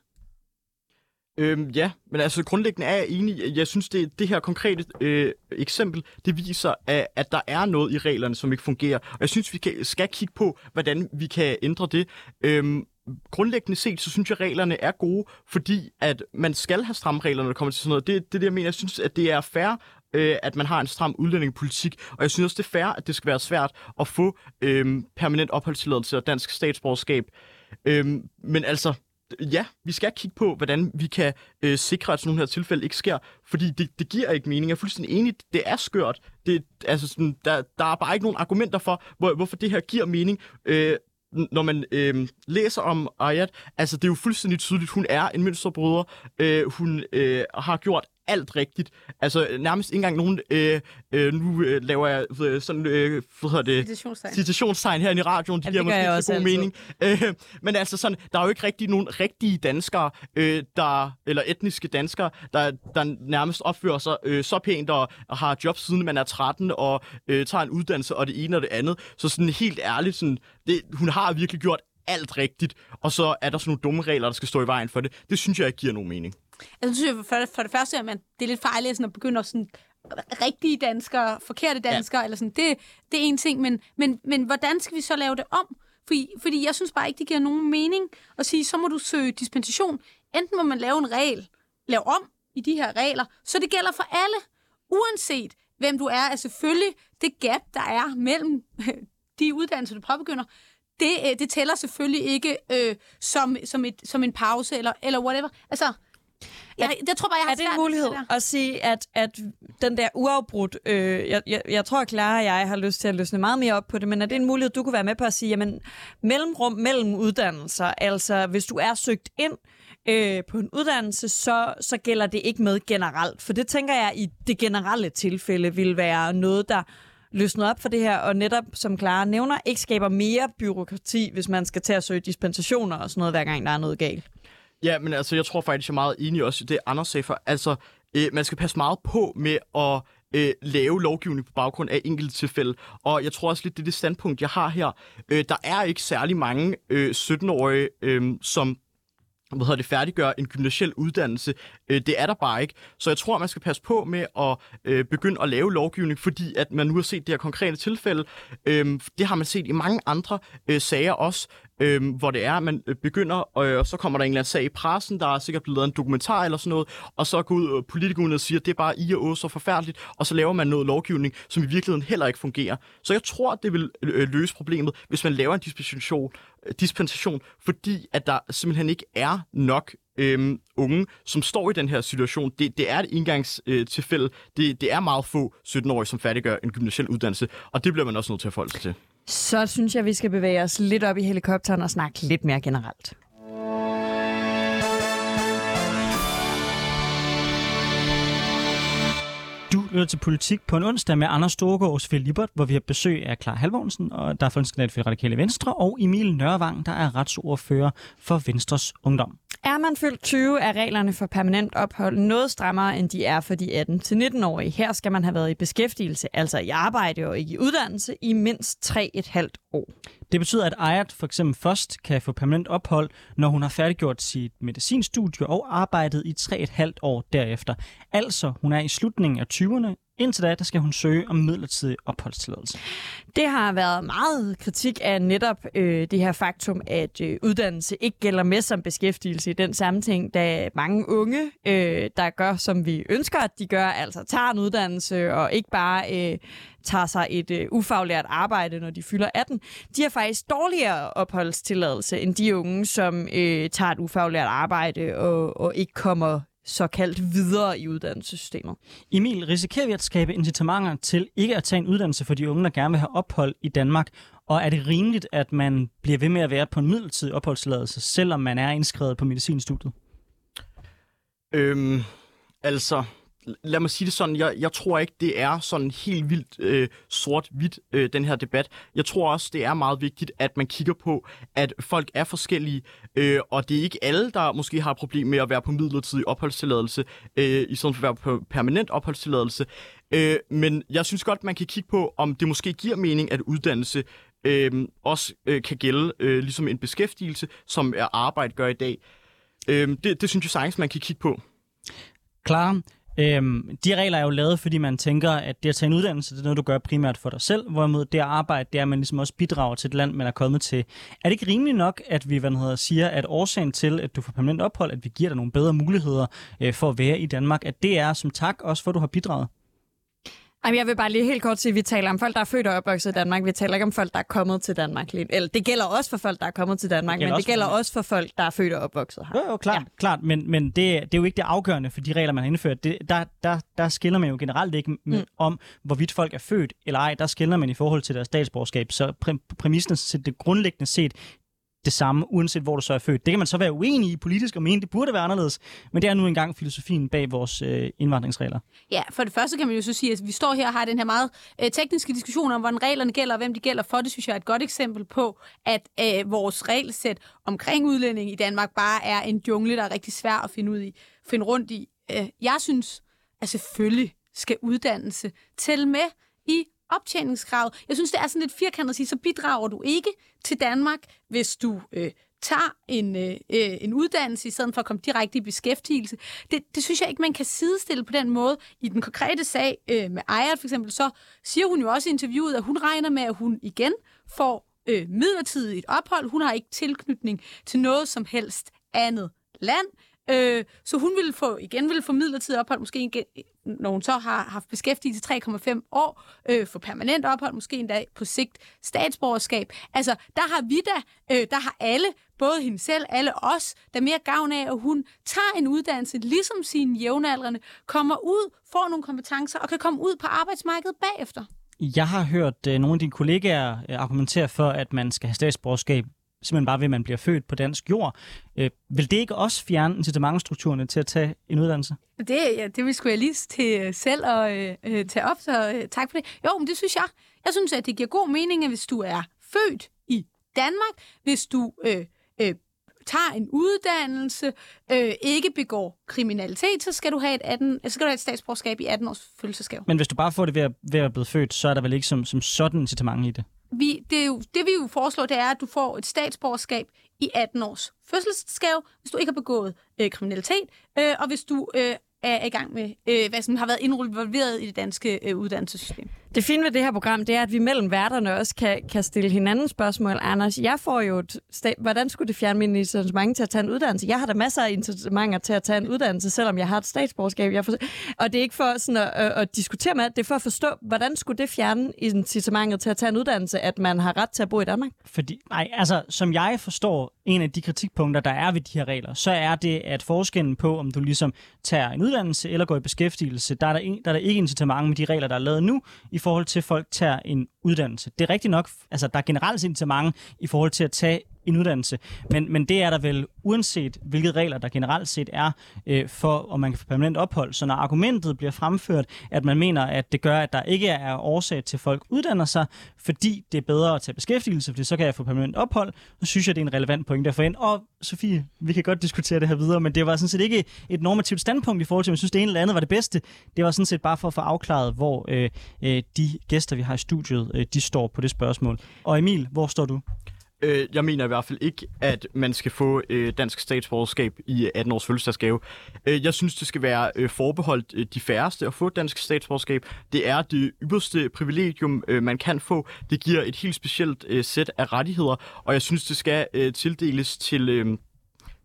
Øhm, ja, men altså grundlæggende er jeg enig. Jeg synes, det, det her konkrete øh, eksempel, det viser, at, at der er noget i reglerne, som ikke fungerer. Og jeg synes, vi kan, skal kigge på, hvordan vi kan ændre det. Øhm, grundlæggende set, så synes jeg, at reglerne er gode, fordi at man skal have stramme regler, når det kommer til sådan noget. Det er det, jeg mener. Jeg synes, at det er fair, øh, at man har en stram udlændingepolitik, og jeg synes også, det er fair, at det skal være svært at få øh, permanent opholdstilladelse og dansk statsborgerskab. Øh, men altså, ja, vi skal kigge på, hvordan vi kan øh, sikre, at sådan nogle her tilfælde ikke sker, fordi det, det giver ikke mening. Jeg er fuldstændig enig, det er skørt. Det, altså sådan, der, der er bare ikke nogen argumenter for, hvor, hvorfor det her giver mening. Øh, når man øh, læser om Ayat, altså det er jo fuldstændig tydeligt, hun er en mønsterbryder. Øh, hun øh, har gjort alt rigtigt. Altså nærmest ikke engang nogen, øh, øh, nu øh, laver jeg øh, sådan, øh, hvad hedder det? Citationstegn. Citationstegn her i radioen, de Ja, giver det gør måske også så god altid. mening. Øh, men altså sådan, der er jo ikke rigtig nogen rigtige danskere, øh, der, eller etniske danskere, der, der nærmest opfører sig øh, så pænt og, og har job siden man er 13 og øh, tager en uddannelse og det ene og det andet. Så sådan helt ærligt, sådan, det, hun har virkelig gjort alt rigtigt, og så er der sådan nogle dumme regler, der skal stå i vejen for det. Det synes jeg ikke giver nogen mening. Altså, synes jeg, for, det- for det første, at man, det er lidt fejlæsende at begynde at sådan rigtige danskere, forkerte danskere, ja. eller sådan, det, det er en ting, men, men, men hvordan skal vi så lave det om? Fordi, fordi jeg synes bare ikke, det giver nogen mening at sige, så må du søge dispensation. Enten må man lave en regel, lave om i de her regler, så det gælder for alle, uanset hvem du er. Altså selvfølgelig, det gap, der er mellem [laughs] de uddannelser, du påbegynder, det, øh, det tæller selvfølgelig ikke øh, som, som, et, som en pause, eller, eller whatever. Altså, jeg, jeg tror bare, jeg har Er det en mulighed der. at sige, at, at den der uafbrudt... Øh, jeg, jeg, jeg tror, at Clara og jeg har lyst til at løsne meget mere op på det, men er det en mulighed, du kunne være med på at sige, jamen, mellemrum mellem uddannelser, altså hvis du er søgt ind øh, på en uddannelse, så, så gælder det ikke med generelt. For det tænker jeg i det generelle tilfælde vil være noget, der løsnet op for det her, og netop, som Clara nævner, ikke skaber mere byråkrati, hvis man skal til at søge dispensationer og sådan noget, hver gang der er noget galt. Ja, men altså, jeg tror faktisk, jeg er meget enig også i det, Anders sagde for. Altså, øh, man skal passe meget på med at øh, lave lovgivning på baggrund af enkelte tilfælde. Og jeg tror også lidt, det er det standpunkt, jeg har her. Øh, der er ikke særlig mange øh, 17-årige, øh, som hvad hedder det, færdiggør en gymnasiel uddannelse. Øh, det er der bare ikke. Så jeg tror, man skal passe på med at øh, begynde at lave lovgivning, fordi at man nu har set det her konkrete tilfælde. Øh, det har man set i mange andre øh, sager også, øh, hvor det er, at man øh, begynder, øh, og så kommer der en eller anden sag i pressen, der er sikkert blevet lavet en dokumentar eller sådan noget, og så går ud, øh, og siger, at det er bare I og Å så forfærdeligt, og så laver man noget lovgivning, som i virkeligheden heller ikke fungerer. Så jeg tror, det vil øh, øh løse problemet, hvis man laver en dispensation, øh, dispensation fordi at der simpelthen ikke er nok øhm, unge, som står i den her situation. Det, det er et indgangstilfælde. Øh, tilfælde. det, det er meget få 17-årige, som færdiggør en gymnasiel uddannelse, og det bliver man også nødt til at forholde sig til. Så synes jeg, vi skal bevæge os lidt op i helikopteren og snakke lidt mere generelt. Lytter til Politik på en onsdag med Anders Storgård og Sofie Libert, hvor vi har besøg af Klar Halvorsen, og der er folkeskandidat for Radikale Venstre, og Emil Nørvang, der er retsordfører for Venstres Ungdom. Er man fyldt 20, er reglerne for permanent ophold noget strammere, end de er for de 18-19-årige. Her skal man have været i beskæftigelse, altså i arbejde og ikke i uddannelse, i mindst 3,5 år. Det betyder, at Ayat for eksempel først kan få permanent ophold, når hun har færdiggjort sit medicinstudie og arbejdet i 3,5 år derefter. Altså, hun er i slutningen af 20'erne. Indtil da, der skal hun søge om midlertidig opholdstilladelse. Det har været meget kritik af netop øh, det her faktum, at øh, uddannelse ikke gælder med som beskæftigelse i den sammenhæng, da mange unge, øh, der gør, som vi ønsker, at de gør, altså tager en uddannelse og ikke bare øh, tager sig et øh, ufaglært arbejde, når de fylder 18, de har faktisk dårligere opholdstilladelse end de unge, som øh, tager et ufaglært arbejde og, og ikke kommer såkaldt videre i uddannelsessystemet. Emil, risikerer vi at skabe incitamenter til ikke at tage en uddannelse for de unge, der gerne vil have ophold i Danmark? Og er det rimeligt, at man bliver ved med at være på en midlertidig opholdstilladelse, selvom man er indskrevet på medicinstudiet? Øhm, altså, lad mig sige det sådan, jeg, jeg tror ikke, det er sådan helt vildt øh, sort-hvidt, øh, den her debat. Jeg tror også, det er meget vigtigt, at man kigger på, at folk er forskellige, øh, og det er ikke alle, der måske har et problem med at være på midlertidig opholdstilladelse, øh, i stedet for at være på permanent opholdstilladelse. Øh, men jeg synes godt, man kan kigge på, om det måske giver mening, at uddannelse øh, også øh, kan gælde øh, ligesom en beskæftigelse, som er arbejde gør i dag. Øh, det, det synes jeg sagtens, man kan kigge på. Klar. Øhm, de regler er jo lavet, fordi man tænker, at det at tage en uddannelse, det er noget, du gør primært for dig selv, hvorimod det at arbejde, det er, at man ligesom også bidrager til et land, man er kommet til. Er det ikke rimeligt nok, at vi hvad hedder, siger, at årsagen til, at du får permanent ophold, at vi giver dig nogle bedre muligheder øh, for at være i Danmark, at det er som tak også for, at du har bidraget? Jamen, jeg vil bare lige helt kort sige, at vi taler om folk, der er født og opvokset i Danmark. Vi taler ikke om folk, der er kommet til Danmark. Eller, det gælder også for folk, der er kommet til Danmark, det men det gælder for... også for folk, der er født og opvokset her. Jo, jo, klart. Ja. klart men men det, det er jo ikke det afgørende for de regler, man har indført. Det, der, der, der skiller man jo generelt ikke mm. om, hvorvidt folk er født eller ej. Der skiller man i forhold til deres statsborgerskab. Så præ- præmissen det grundlæggende set, det samme, uanset hvor du så er født. Det kan man så være uenig i politisk og mene, det burde være anderledes, men det er nu engang filosofien bag vores øh, indvandringsregler. Ja, for det første kan man jo så sige, at vi står her og har den her meget øh, tekniske diskussion om, hvordan reglerne gælder og hvem de gælder for. Det synes jeg er et godt eksempel på, at øh, vores regelsæt omkring udlænding i Danmark bare er en jungle, der er rigtig svær at finde ud i, finde rundt i. Øh, jeg synes, at selvfølgelig skal uddannelse tælle med i optjeningskravet. Jeg synes, det er sådan lidt firkantet at sige, så bidrager du ikke til Danmark, hvis du øh, tager en, øh, øh, en uddannelse i stedet for at komme direkte i beskæftigelse. Det, det synes jeg ikke, man kan sidestille på den måde. I den konkrete sag øh, med Ejert for eksempel, så siger hun jo også i interviewet, at hun regner med, at hun igen får øh, midlertidigt ophold. Hun har ikke tilknytning til noget som helst andet land. Øh, så hun ville få, igen ville få midlertidig ophold, måske igen, når hun så har haft beskæftigelse 3,5 år, øh, for permanent ophold, måske endda på sigt statsborgerskab. Altså, der har vi da, øh, der har alle, både hende selv, alle os, der mere gavn af, at hun tager en uddannelse, ligesom sine jævnaldrende, kommer ud, får nogle kompetencer og kan komme ud på arbejdsmarkedet bagefter. Jeg har hørt øh, nogle af dine kollegaer øh, argumentere for, at man skal have statsborgerskab simpelthen bare ved, at man bliver født på dansk jord. Øh, vil det ikke også fjerne incitamentstrukturerne til at tage en uddannelse? Det, ja, det vil skulle jeg lige til selv at øh, øh, tage op, så øh, tak for det. Jo, men det synes jeg. Jeg synes, at det giver god mening, at hvis du er født i Danmark, hvis du øh, øh, tager en uddannelse, øh, ikke begår kriminalitet, så skal du have et, 18, så skal du have et statsborgerskab i 18 års fødselsdagsgave. Men hvis du bare får det ved at, ved at blive født, så er der vel ikke som, som sådan incitament i det? Vi, det, er jo, det vi jo foreslår, det er, at du får et statsborgerskab i 18 års fødselsdagsgave, hvis du ikke har begået øh, kriminalitet, øh, og hvis du øh, er i gang med, øh, hvad som har været involveret i det danske øh, uddannelsessystem. Det fine ved det her program, det er, at vi mellem værterne også kan, kan stille hinanden spørgsmål. Anders, jeg får jo et hvordan skulle det fjerne min incitament til at tage en uddannelse? Jeg har da masser af incitamenter til at tage en uddannelse, selvom jeg har et statsborgerskab. Jeg for, og det er ikke for sådan at, at, at diskutere med, det er for at forstå, hvordan skulle det fjerne incitamentet til at tage en uddannelse, at man har ret til at bo i Danmark? Fordi, nej, altså, som jeg forstår en af de kritikpunkter, der er ved de her regler, så er det, at forskellen på, om du ligesom tager en uddannelse eller går i beskæftigelse, der er der, der, er der ikke incitament med de regler, der er lavet nu, i forhold til, at folk tager en uddannelse. Det er rigtigt nok, altså der er generelt set mange i forhold til at tage en uddannelse. Men, men det er der vel uanset, hvilke regler der generelt set er øh, for, om man kan få permanent ophold. Så når argumentet bliver fremført, at man mener, at det gør, at der ikke er årsag til, at folk uddanner sig, fordi det er bedre at tage beskæftigelse, fordi så kan jeg få permanent ophold, så synes jeg, det er en relevant point at få ind. Og Sofie, vi kan godt diskutere det her videre, men det var sådan set ikke et normativt standpunkt i forhold til, at jeg synes, det ene eller andet var det bedste. Det var sådan set bare for at få afklaret, hvor øh, øh, de gæster, vi har i studiet, øh, de står på det spørgsmål. Og Emil, hvor står du? Øh, jeg mener i hvert fald ikke, at man skal få øh, dansk statsborgerskab i øh, 18 års fødselsdagsgave. Øh, jeg synes, det skal være øh, forbeholdt øh, de færreste at få dansk statsborgerskab. Det er det ypperste privilegium, øh, man kan få. Det giver et helt specielt øh, sæt af rettigheder, og jeg synes, det skal øh, tildeles til, øh,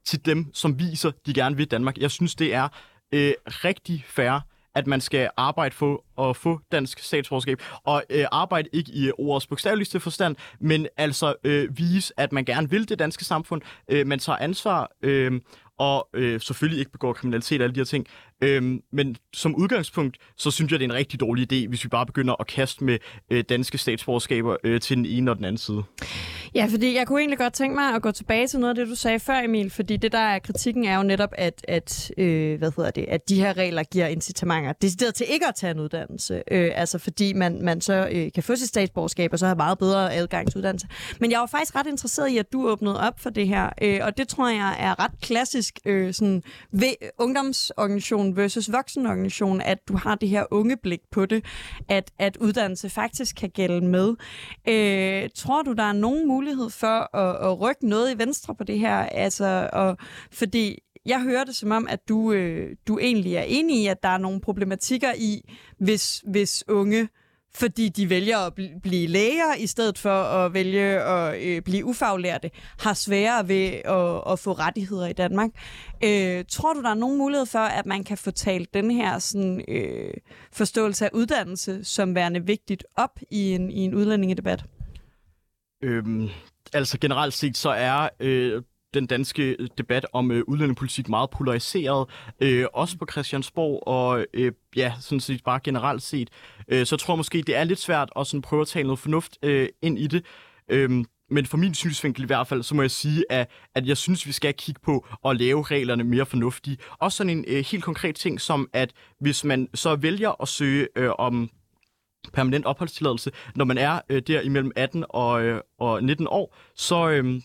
til dem, som viser, de gerne vil Danmark. Jeg synes, det er øh, rigtig fair, at man skal arbejde for at få dansk statsborgerskab. Og øh, arbejde ikke i øh, ordets bogstaveligste forstand, men altså øh, vise, at man gerne vil det danske samfund. Øh, man tager ansvar øh, og øh, selvfølgelig ikke begår kriminalitet og alle de her ting. Øhm, men som udgangspunkt, så synes jeg, det er en rigtig dårlig idé, hvis vi bare begynder at kaste med øh, danske statsborgerskaber øh, til den ene og den anden side. Ja, fordi jeg kunne egentlig godt tænke mig at gå tilbage til noget af det, du sagde før, Emil, fordi det der er kritikken er jo netop, at, at, øh, hvad hedder det, at de her regler giver incitamenter decideret til ikke at tage en uddannelse. Øh, altså fordi man, man så øh, kan få sit statsborgerskab, og så have meget bedre adgang til uddannelse. Men jeg var faktisk ret interesseret i, at du åbnede op for det her, øh, og det tror jeg er ret klassisk øh, sådan, ved ungdomsorganisation versus voksenorganisation, at du har det her unge blik på det, at, at uddannelse faktisk kan gælde med. Øh, tror du, der er nogen mulighed for at, at rykke noget i venstre på det her? Altså, og, fordi jeg hører det som om, at du, øh, du egentlig er enig i, at der er nogle problematikker i, hvis, hvis unge fordi de vælger at blive læger i stedet for at vælge at øh, blive ufaglærte, har sværere ved at, at få rettigheder i Danmark. Øh, tror du, der er nogen mulighed for, at man kan få talt den her sådan, øh, forståelse af uddannelse som værende vigtigt op i en, i en udlændingedebat? Øhm, altså generelt set, så er øh, den danske debat om øh, udlændingepolitik meget polariseret, øh, også på Christiansborg, og øh, ja, sådan set bare generelt set. Øh, så jeg tror måske, det er lidt svært at sådan prøve at tale noget fornuft øh, ind i det. Øh, men for min synsvinkel i hvert fald, så må jeg sige, at, at jeg synes, vi skal kigge på at lave reglerne mere fornuftige. Også sådan en øh, helt konkret ting, som at hvis man så vælger at søge øh, om permanent opholdstilladelse, når man er øh, der imellem 18 og, øh, og 19 år, så, øh,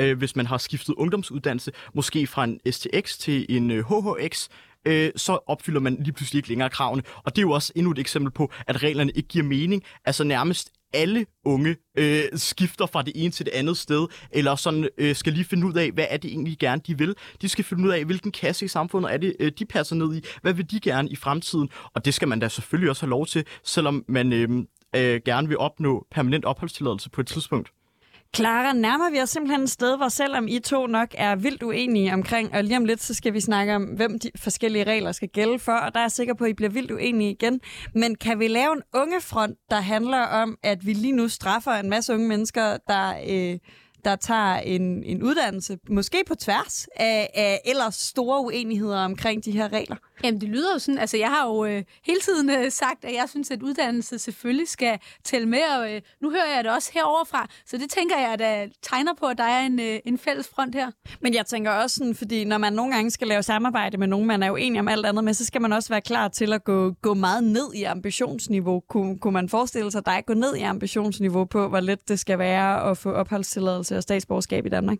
øh, hvis man har skiftet ungdomsuddannelse, måske fra en STX til en øh, HHX, øh, så opfylder man lige pludselig ikke længere kravene. Og det er jo også endnu et eksempel på, at reglerne ikke giver mening. Altså nærmest alle unge øh, skifter fra det ene til det andet sted, eller sådan øh, skal lige finde ud af, hvad er det egentlig gerne, de vil. De skal finde ud af, hvilken kasse i samfundet er det, øh, de passer ned i. Hvad vil de gerne i fremtiden? Og det skal man da selvfølgelig også have lov til, selvom man øh, øh, gerne vil opnå permanent opholdstilladelse på et tidspunkt. Clara, nærmer vi os simpelthen et sted, hvor selvom I to nok er vildt uenige omkring, og lige om lidt, så skal vi snakke om, hvem de forskellige regler skal gælde for, og der er jeg sikker på, at I bliver vildt uenige igen. Men kan vi lave en ungefront, der handler om, at vi lige nu straffer en masse unge mennesker, der... Øh, der tager en, en uddannelse, måske på tværs af, af ellers store uenigheder omkring de her regler? Jamen, det lyder jo sådan, altså jeg har jo øh, hele tiden øh, sagt, at jeg synes, at uddannelse selvfølgelig skal tælle med, og øh, nu hører jeg det også heroverfra, så det tænker jeg, at tegner på, at der er en, øh, en fælles front her. Men jeg tænker også sådan, fordi når man nogle gange skal lave samarbejde med nogen, man er jo enig om alt andet men så skal man også være klar til at gå, gå meget ned i ambitionsniveau. Kun, kunne man forestille sig dig gå ned i ambitionsniveau på, hvor let det skal være at få opholdstilladelse og statsborgerskab i Danmark?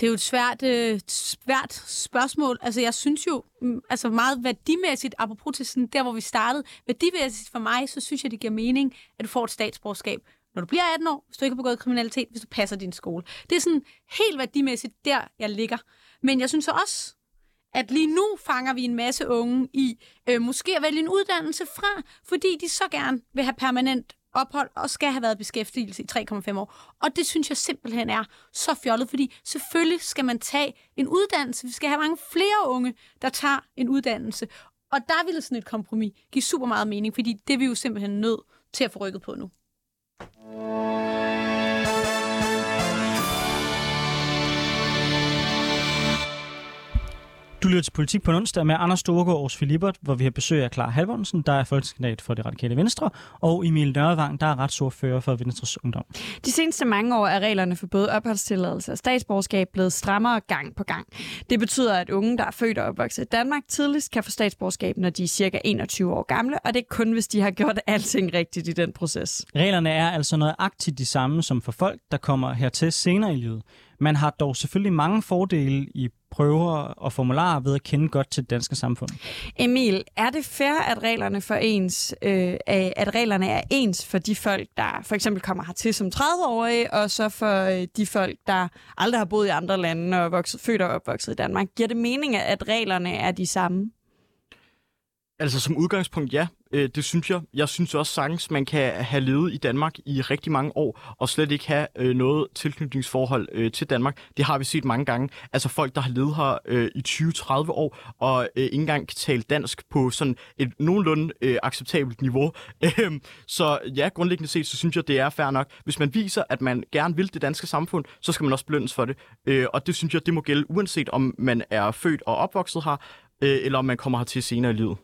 Det er jo et svært, øh, svært spørgsmål. Altså, jeg synes jo mm, altså meget værdimæssigt, apropos til sådan, der, hvor vi startede, værdimæssigt for mig, så synes jeg, det giver mening, at du får et statsborgerskab, når du bliver 18 år, hvis du ikke har begået kriminalitet, hvis du passer din skole. Det er sådan helt værdimæssigt der, jeg ligger. Men jeg synes også, at lige nu fanger vi en masse unge i øh, måske at vælge en uddannelse fra, fordi de så gerne vil have permanent ophold og skal have været beskæftigelse i 3,5 år. Og det synes jeg simpelthen er så fjollet, fordi selvfølgelig skal man tage en uddannelse. Vi skal have mange flere unge, der tager en uddannelse. Og der ville sådan et kompromis give super meget mening, fordi det er vi jo simpelthen nødt til at få rykket på nu. Du lytter til Politik på en onsdag med Anders Storgård og Filibert, hvor vi har besøg af Clara Halvorsen, der er folketingskandidat for det radikale venstre, og Emil Nørrevang, der er retsordfører for Venstres Ungdom. De seneste mange år er reglerne for både opholdstilladelse og statsborgerskab blevet strammere gang på gang. Det betyder, at unge, der er født og opvokset i Danmark, tidligst kan få statsborgerskab, når de er cirka 21 år gamle, og det er kun, hvis de har gjort [laughs] alting rigtigt i den proces. Reglerne er altså nøjagtigt de samme som for folk, der kommer hertil senere i livet. Man har dog selvfølgelig mange fordele i prøver og formularer ved at kende godt til det danske samfund. Emil, er det fair, at reglerne, for ens, øh, at reglerne er ens for de folk, der for eksempel kommer hertil som 30-årige, og så for øh, de folk, der aldrig har boet i andre lande og vokset, født og opvokset i Danmark? Giver det mening, at reglerne er de samme? Altså som udgangspunkt, ja. Øh, det synes jeg. Jeg synes også sagtens, man kan have levet i Danmark i rigtig mange år, og slet ikke have øh, noget tilknytningsforhold øh, til Danmark. Det har vi set mange gange. Altså folk, der har levet her øh, i 20-30 år, og øh, ikke engang kan tale dansk på sådan et nogenlunde øh, acceptabelt niveau. [laughs] Øhm, så ja, grundlæggende set, så synes jeg, det er fair nok. Hvis man viser, at man gerne vil det danske samfund, så skal man også belønnes for det. Øh, og det synes jeg, det må gælde uanset om man er født og opvokset her, øh, eller om man kommer hertil senere i livet.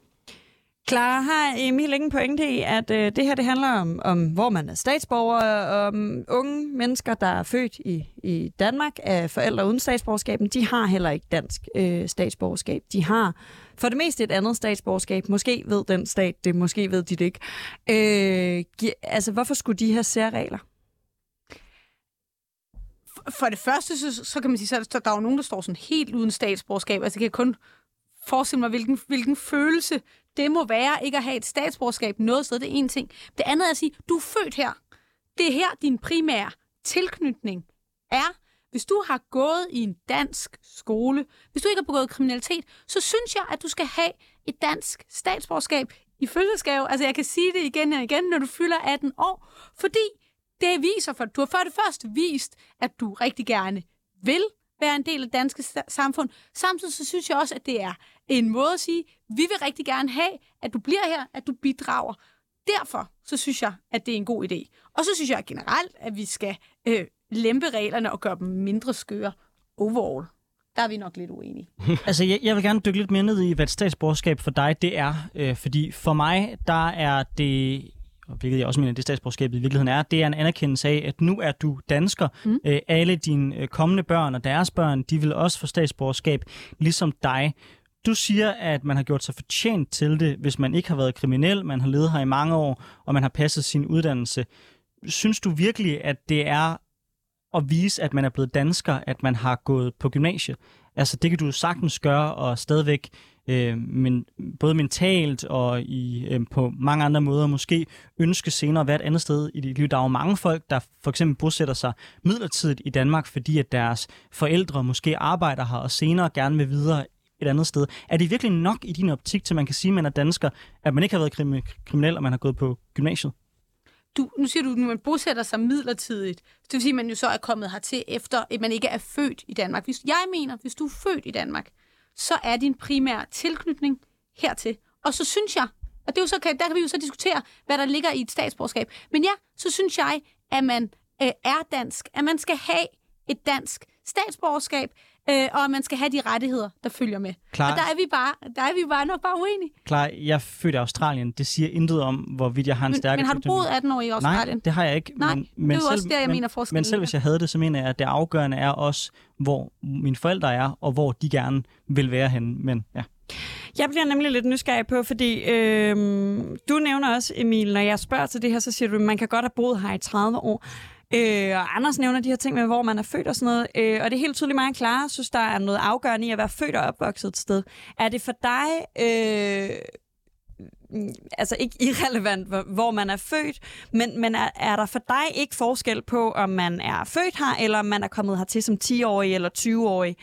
Klar, har Emil ingen pointe i, at øh, det her det handler om, om, hvor man er statsborger, om unge mennesker, der er født i, i Danmark af forældre uden statsborgerskaben, de har heller ikke dansk øh, statsborgerskab. De har for det meste et andet statsborgerskab. Måske ved den stat det, måske ved de det ikke. Øh, altså, hvorfor skulle de have særregler? For det første, så, så kan man sige, at der, der er jo nogen, der står sådan helt uden statsborgerskab. Altså, det kan kun forestille mig, hvilken, hvilken følelse det må være ikke at have et statsborgerskab noget sted. Det er en ting. Det andet er at sige, du er født her. Det er her, din primære tilknytning er. Hvis du har gået i en dansk skole, hvis du ikke har begået kriminalitet, så synes jeg, at du skal have et dansk statsborgerskab i fødselsgave. Altså, jeg kan sige det igen og igen, når du fylder 18 år, fordi det viser, for du har for det første vist, at du rigtig gerne vil være en del af det danske samfund. Samtidig så synes jeg også, at det er en måde at sige, vi vil rigtig gerne have, at du bliver her, at du bidrager. Derfor så synes jeg, at det er en god idé. Og så synes jeg generelt, at vi skal øh, lempe reglerne og gøre dem mindre skøre overall. Der er vi nok lidt uenige. [laughs] altså, jeg, jeg vil gerne dykke lidt mere ned i, hvad et statsborgerskab for dig det er. Øh, fordi for mig, der er det hvilket jeg også mener, det statsborgerskab i virkeligheden er, det er en anerkendelse af, at nu er du dansker. Mm. Øh, alle dine øh, kommende børn og deres børn, de vil også få statsborgerskab, ligesom dig. Du siger, at man har gjort sig fortjent til det, hvis man ikke har været kriminel, man har levet her i mange år, og man har passet sin uddannelse. Synes du virkelig, at det er at vise, at man er blevet dansker, at man har gået på gymnasie? Altså, det kan du sagtens gøre, og stadigvæk øh, men både mentalt og i, øh, på mange andre måder måske ønske senere at være et andet sted i dit liv. Der er jo mange folk, der for eksempel bosætter sig midlertidigt i Danmark, fordi at deres forældre måske arbejder her og senere gerne vil videre et andet sted. Er det virkelig nok i din optik, til man kan sige, at man er dansker, at man ikke har været krim- kriminel, og man har gået på gymnasiet? Du, nu siger du, at man bosætter sig midlertidigt. Det vil sige, at man jo så er kommet hertil efter, at man ikke er født i Danmark. Hvis, jeg mener, hvis du er født i Danmark, så er din primære tilknytning hertil. Og så synes jeg, og det er jo så, der kan vi jo så diskutere, hvad der ligger i et statsborgerskab. Men ja, så synes jeg, at man øh, er dansk, at man skal have et dansk statsborgerskab, øh, og at man skal have de rettigheder, der følger med. Klar. Og der er vi bare, der er vi bare nok bare uenige. Klar, jeg er født i Australien. Det siger intet om, hvorvidt jeg har en men, stærk Men har du boet 18 år i Australien? Nej, det har jeg ikke. Nej, men, men det er jo selv, også der, jeg men, mener forskellen. Men selv hvis jeg havde det, så mener jeg, at det afgørende er også, hvor mine forældre er, og hvor de gerne vil være henne. Men ja. Jeg bliver nemlig lidt nysgerrig på, fordi øh, du nævner også, Emil, når jeg spørger til det her, så siger du, at man kan godt have boet her i 30 år. Øh, og Anders nævner de her ting med, hvor man er født og sådan noget. Øh, og det er helt tydeligt mig og Clara synes, der er noget afgørende i at være født og opvokset et sted. Er det for dig... Øh, altså ikke irrelevant, hvor, hvor man er født, men, men er, er der for dig ikke forskel på, om man er født her, eller om man er kommet hertil som 10-årig eller 20-årig?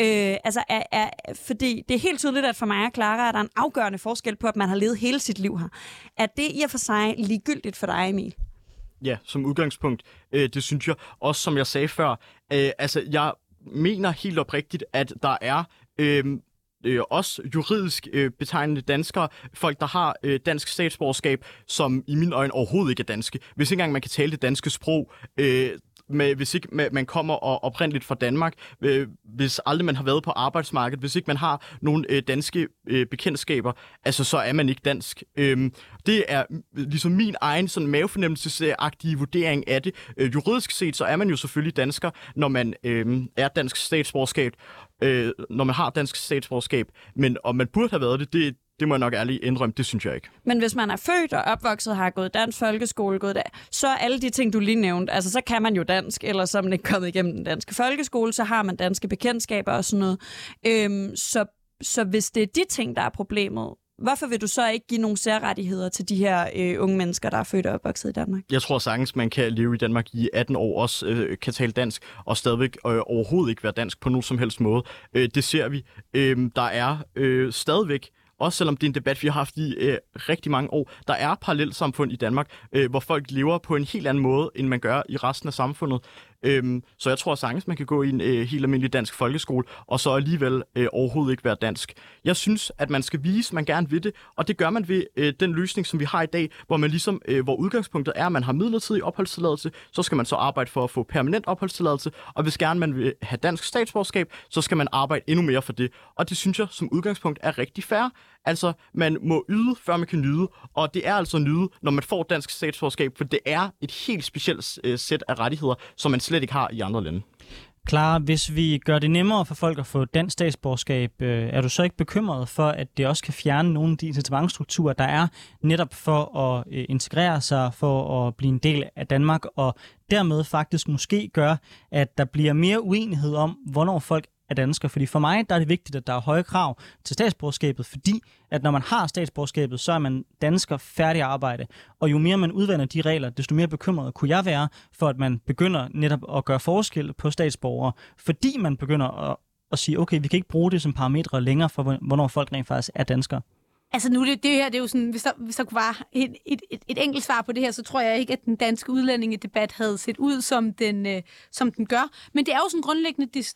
Øh, altså, er, er, fordi det er helt tydeligt, at for mig og Clara er der en afgørende forskel på, at man har levet hele sit liv her. Er det i og for sig ligegyldigt for dig, Emil? Ja, som udgangspunkt. Øh, det synes jeg. Også som jeg sagde før, øh, altså jeg mener helt oprigtigt, at der er øh, øh, også juridisk øh, betegnende danskere, folk, der har øh, dansk statsborgerskab, som i min øjne overhovedet ikke er danske. Hvis ikke engang man kan tale det danske sprog, øh, med, hvis ikke man, kommer og oprindeligt fra Danmark, øh, hvis aldrig man har været på arbejdsmarkedet, hvis ikke man har nogle øh, danske øh, bekendtskaber, altså så er man ikke dansk. Øh, det er ligesom min egen sådan mavefornemmelsesagtige vurdering af det. Øh, juridisk set, så er man jo selvfølgelig dansker, når man øh, er dansk statsborgerskab, øh, når man har dansk statsborgerskab, men om man burde have været det, det, det må jeg nok ærligt indrømme, det synes jeg ikke. Men hvis man er født og opvokset, har gået dansk folkeskole, gået der, så er alle de ting, du lige nævnte, altså så kan man jo dansk, eller så er man ikke kommet igennem den danske folkeskole, så har man danske bekendtskaber og sådan noget. Øhm, så, så hvis det er de ting, der er problemet, hvorfor vil du så ikke give nogle særrettigheder til de her øh, unge mennesker, der er født og opvokset i Danmark? Jeg tror sagtens, man kan leve i Danmark i 18 år, også øh, kan tale dansk, og stadigvæk øh, overhovedet ikke være dansk på nogen som helst måde. Øh, det ser vi. Øh, der er øh, stadigvæk også selvom det er en debat, vi har haft i øh, rigtig mange år. Der er parallelsamfund i Danmark, øh, hvor folk lever på en helt anden måde, end man gør i resten af samfundet. Øhm, så jeg tror sagtens, man kan gå i en øh, helt almindelig dansk folkeskole, og så alligevel øh, overhovedet ikke være dansk. Jeg synes, at man skal vise, at man gerne vil det, og det gør man ved øh, den løsning, som vi har i dag, hvor man ligesom, øh, hvor udgangspunktet er, at man har midlertidig opholdstilladelse, så skal man så arbejde for at få permanent opholdstilladelse, og hvis gerne man vil have dansk statsborgerskab, så skal man arbejde endnu mere for det. Og det synes jeg som udgangspunkt er rigtig fair. Altså, man må yde, før man kan nyde, og det er altså nyde, når man får dansk statsborgerskab, for det er et helt specielt øh, sæt af rettigheder, som man slet ikke har i andre lande. Klar, hvis vi gør det nemmere for folk at få dansk statsborgerskab, øh, er du så ikke bekymret for, at det også kan fjerne nogle af de incitamentstrukturer, der er netop for at øh, integrere sig, for at blive en del af Danmark, og dermed faktisk måske gøre, at der bliver mere uenighed om, hvornår folk er dansker. Fordi for mig der er det vigtigt, at der er høje krav til statsborgerskabet, fordi at når man har statsborgerskabet, så er man dansker færdig arbejde. Og jo mere man udvander de regler, desto mere bekymret kunne jeg være for, at man begynder netop at gøre forskel på statsborgere, fordi man begynder at, at sige, okay, vi kan ikke bruge det som parametre længere for, hvornår folk rent faktisk er danskere. Altså nu, det, det her, det er jo sådan, hvis der, hvis der kunne være et, et, et, et enkelt svar på det her, så tror jeg ikke, at den danske udlændingedebat havde set ud, som den, øh, som den gør. Men det er jo sådan grundlæggende dis,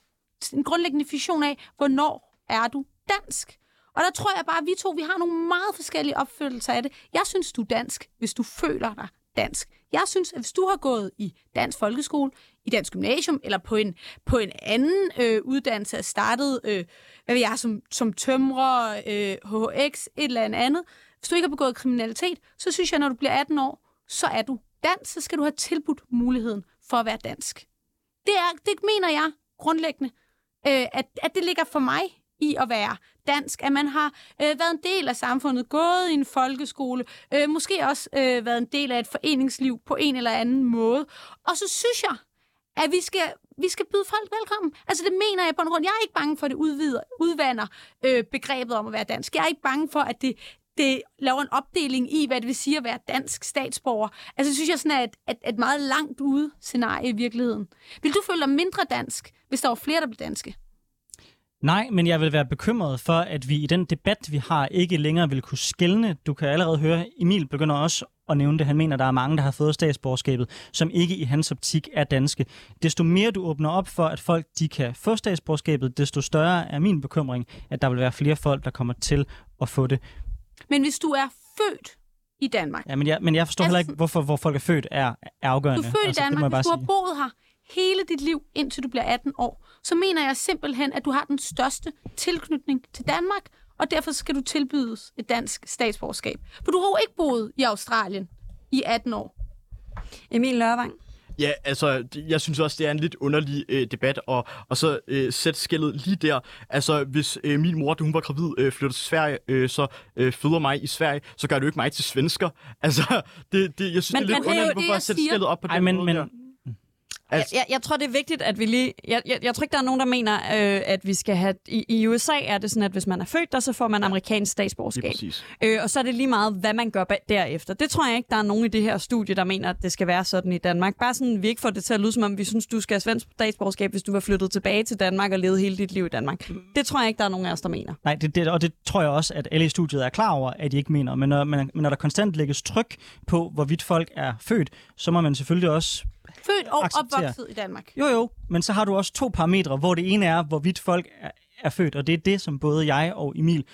en grundlæggende definition af, hvornår er du dansk? Og der tror jeg bare, at vi to vi har nogle meget forskellige opfølgelser af det. Jeg synes, du er dansk, hvis du føler dig dansk. Jeg synes, at hvis du har gået i dansk folkeskole, i dansk gymnasium, eller på en, på en anden øh, uddannelse, er startet, øh, hvad ved jeg, som, som tømrer, øh, HHX, et eller andet, hvis du ikke har begået kriminalitet, så synes jeg, når du bliver 18 år, så er du dansk, så skal du have tilbudt muligheden for at være dansk. Det, er, det mener jeg grundlæggende øh, at, at det ligger for mig i at være dansk, at man har øh, været en del af samfundet, gået i en folkeskole, øh, måske også øh, været en del af et foreningsliv på en eller anden måde. Og så synes jeg, at vi skal, vi skal byde folk velkommen. Altså det mener jeg på en grund. Jeg er ikke bange for, at det udvider, udvander øh, begrebet om at være dansk. Jeg er ikke bange for, at det, det laver en opdeling i, hvad det vil sige at være dansk statsborger. Altså det synes jeg sådan er et, et, et meget langt ude scenarie i virkeligheden. Vil du føle dig mindre dansk, hvis der var flere, der blev danske? Nej, men jeg vil være bekymret for, at vi i den debat, vi har, ikke længere vil kunne skælne. Du kan allerede høre, Emil begynder også at nævne det. Han mener, der er mange, der har fået statsborgerskabet, som ikke i hans optik er danske. Desto mere du åbner op for, at folk de kan få statsborgerskabet, desto større er min bekymring, at der vil være flere folk, der kommer til at få det. Men hvis du er født i Danmark... Ja, men jeg, men jeg forstår altså, heller ikke, hvorfor hvor folk er født er, er afgørende. Du er født altså, i Danmark, hvis du har boet her hele dit liv, indtil du bliver 18 år, så mener jeg simpelthen, at du har den største tilknytning til Danmark, og derfor skal du tilbydes et dansk statsborgerskab. For du har jo ikke boet i Australien i 18 år. Emil Lørvang. Ja, altså, jeg synes også, det er en lidt underlig øh, debat, og, og så øh, sætte skældet lige der. Altså, hvis øh, min mor, da hun var gravid, øh, flyttede til Sverige, øh, så øh, føder mig i Sverige, så gør det jo ikke mig til svensker. Altså, det, det, jeg synes, men, det er lidt underligt, hvorfor jeg sætter skældet op på den Ej, men, måde men, der. Altså... Jeg, jeg, jeg tror, det er vigtigt, at vi lige... Jeg, jeg, jeg tror ikke, der er nogen, der mener, øh, at vi skal have... I, I USA er det sådan, at hvis man er født der, så får man amerikansk statsborgerskab. Øh, og så er det lige meget, hvad man gør derefter. Det tror jeg ikke, der er nogen i det her studie, der mener, at det skal være sådan i Danmark. Bare sådan, vi ikke får det til at lyde som om, vi synes, du skal have svensk statsborgerskab, hvis du var flyttet tilbage til Danmark og levet hele dit liv i Danmark. Det tror jeg ikke, der er nogen af os, der mener. Nej, det, det, og det tror jeg også, at alle i studiet er klar over, at de ikke mener. Men når, men, men når der konstant lægges tryk på, hvorvidt folk er født, så må man selvfølgelig også Født og acceptere. opvokset i Danmark. Jo, jo, men så har du også to parametre, hvor det ene er, hvorvidt folk er, er født, og det er det, som både jeg og Emil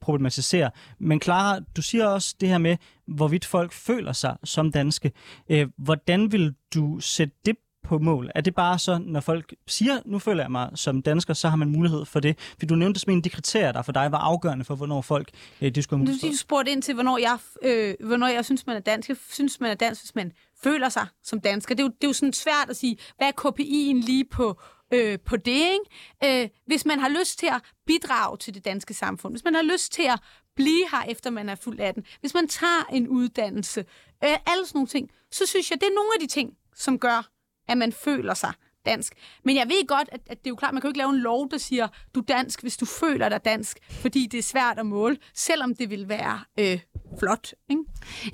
problematiserer. Men Clara, du siger også det her med, hvorvidt folk føler sig som danske. Øh, hvordan vil du sætte det på mål? Er det bare så, når folk siger, nu føler jeg mig som dansker, så har man mulighed for det? For du nævnte simpelthen de kriterier, der for dig var afgørende for, hvornår folk øh, de skulle have mulighed du spurgte ind til, hvornår jeg, øh, hvornår jeg synes, man er dansk. Jeg synes, man er dansk, hvis man føler sig som dansker. Det er jo, det er jo sådan svært at sige, hvad er KPI'en lige på, øh, på det, ikke? Øh, hvis man har lyst til at bidrage til det danske samfund, hvis man har lyst til at blive her, efter man er fuld 18, hvis man tager en uddannelse, øh, alle sådan nogle ting, så synes jeg, det er nogle af de ting, som gør, at man føler sig dansk. Men jeg ved godt, at, at det er jo klart, man kan jo ikke lave en lov, der siger, du er dansk, hvis du føler dig dansk, fordi det er svært at måle, selvom det vil være øh, flot. Ikke?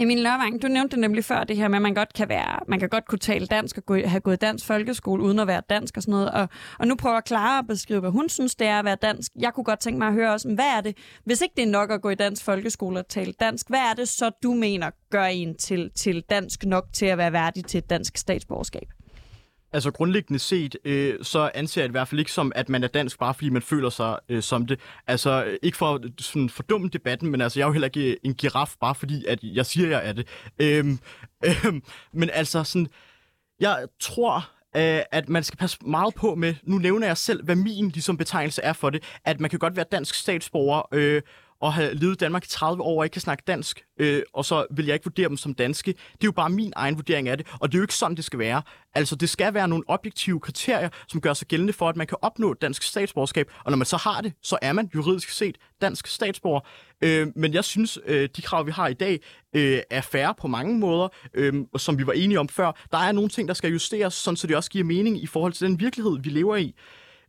Emil Lørvang, du nævnte nemlig før det her med, at man godt kan, være, man kan godt kunne tale dansk og gå, have gået dansk folkeskole uden at være dansk og sådan noget. Og, og nu prøver Clara at beskrive, hvad hun synes, det er at være dansk. Jeg kunne godt tænke mig at høre også, hvad er det, hvis ikke det er nok at gå i dansk folkeskole og tale dansk, hvad er det så, du mener gør en til, til dansk nok til at være værdig til et dansk statsborgerskab? Altså grundlæggende set, øh, så anser jeg det i hvert fald ikke som, at man er dansk, bare fordi man føler sig øh, som det. Altså ikke for at sådan fordumme debatten, men altså jeg er jo heller ikke øh, en giraf, bare fordi at jeg siger, jeg er det. Øhm, [laughs] øhm, men altså sådan, jeg tror, øh, at man skal passe meget på med, nu nævner jeg selv, hvad min ligesom, betegnelse er for det, at man kan godt være dansk statsborger, øh, og have levet i Danmark i 30 år og ikke kan snakke dansk, øh, og så vil jeg ikke vurdere dem som danske. Det er jo bare min egen vurdering af det, og det er jo ikke sådan, det skal være. Altså, det skal være nogle objektive kriterier, som gør sig gældende for, at man kan opnå dansk statsborgerskab, og når man så har det, så er man juridisk set dansk statsborger. Øh, men jeg synes, øh, de krav, vi har i dag, øh, er færre på mange måder, øh, som vi var enige om før. Der er nogle ting, der skal justeres, sådan så det også giver mening i forhold til den virkelighed, vi lever i.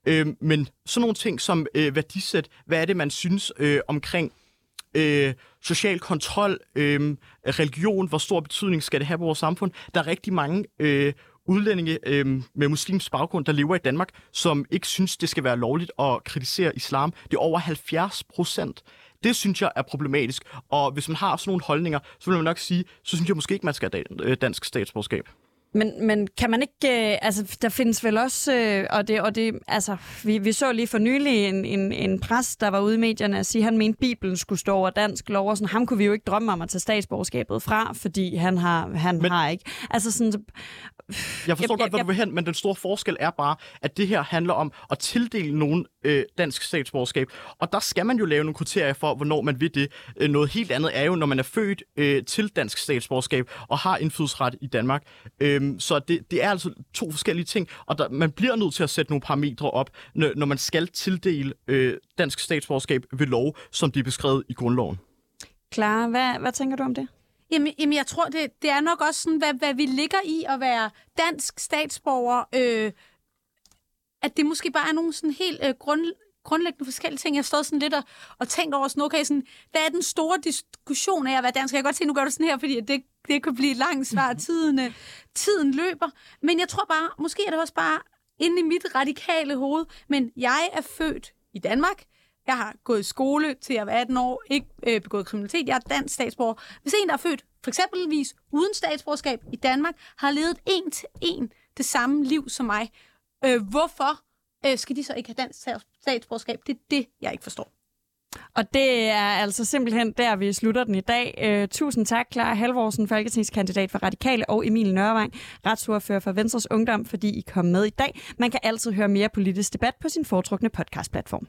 Øh, men sådan nogle ting som øh, værdisæt, hvad er det, man synes øh, omkring øh, social kontrol, øh, religion, hvor stor betydning skal det have på vores samfund. Der er rigtig mange øh, udlændinge øh, med muslims baggrund, der lever i Danmark, som ikke synes, det skal være lovligt at kritisere islam. Det er over 70 procent. Det synes jeg er problematisk, og hvis man har sådan nogle holdninger, så vil man nok sige, så synes jeg måske ikke, man skal have øh, dansk statsborgerskab. Men, men kan man ikke, øh, altså der findes vel også, øh, og det, og det altså vi, vi så lige for nylig en, en, en præst, der var ude i medierne og sige, at han mente, at Bibelen skulle stå over dansk lov, og sådan, ham kunne vi jo ikke drømme om at tage statsborgerskabet fra, fordi han har, han Men- har ikke. Altså sådan, så- Jeg forstår Jeg- godt, hvad jeg- du vil hen, men den store forskel er bare, at det her handler om at tildele nogen øh, dansk statsborgerskab. Og der skal man jo lave nogle kriterier for, hvornår man vil det. Øh, noget helt andet er jo, når man er født øh, til dansk statsborgerskab og har indfødsret i Danmark. Øhm, så det, det er altså to forskellige ting, og der, man bliver nødt til at sætte nogle parametre op, når, når man skal tildele øh, dansk statsborgerskab ved lov, som det er beskrevet i grundloven. Clara, hvad, hvad tænker du om det? Jamen, jamen jeg tror, det, det er nok også sådan, hvad, hvad vi ligger i at være dansk statsborger. Øh, at det måske bare er nogle sådan helt øh, grund, grundlæggende forskellige ting. Jeg stået sådan lidt og, og tænkt over sådan, okay, sådan, hvad er den store diskussion af at være dansk? Jeg kan godt se, nu gør du sådan her, fordi det, det kan blive et langt svar. Tiden, øh, tiden løber. Men jeg tror bare, måske er det også bare inde i mit radikale hoved, men jeg er født i Danmark. Jeg har gået i skole til jeg var 18 år, ikke øh, begået kriminalitet. Jeg er dansk statsborger. Hvis en, der er født for eksempelvis uden statsborgerskab i Danmark, har levet en til en det samme liv som mig, øh, hvorfor øh, skal de så ikke have dansk statsborgerskab? Det er det, jeg ikke forstår. Og det er altså simpelthen der, vi slutter den i dag. Øh, tusind tak, Clara Halvorsen, folketingskandidat for Radikale, og Emil Nørvang, retsordfører for Venstres Ungdom, fordi I kom med i dag. Man kan altid høre mere politisk debat på sin foretrukne podcastplatform.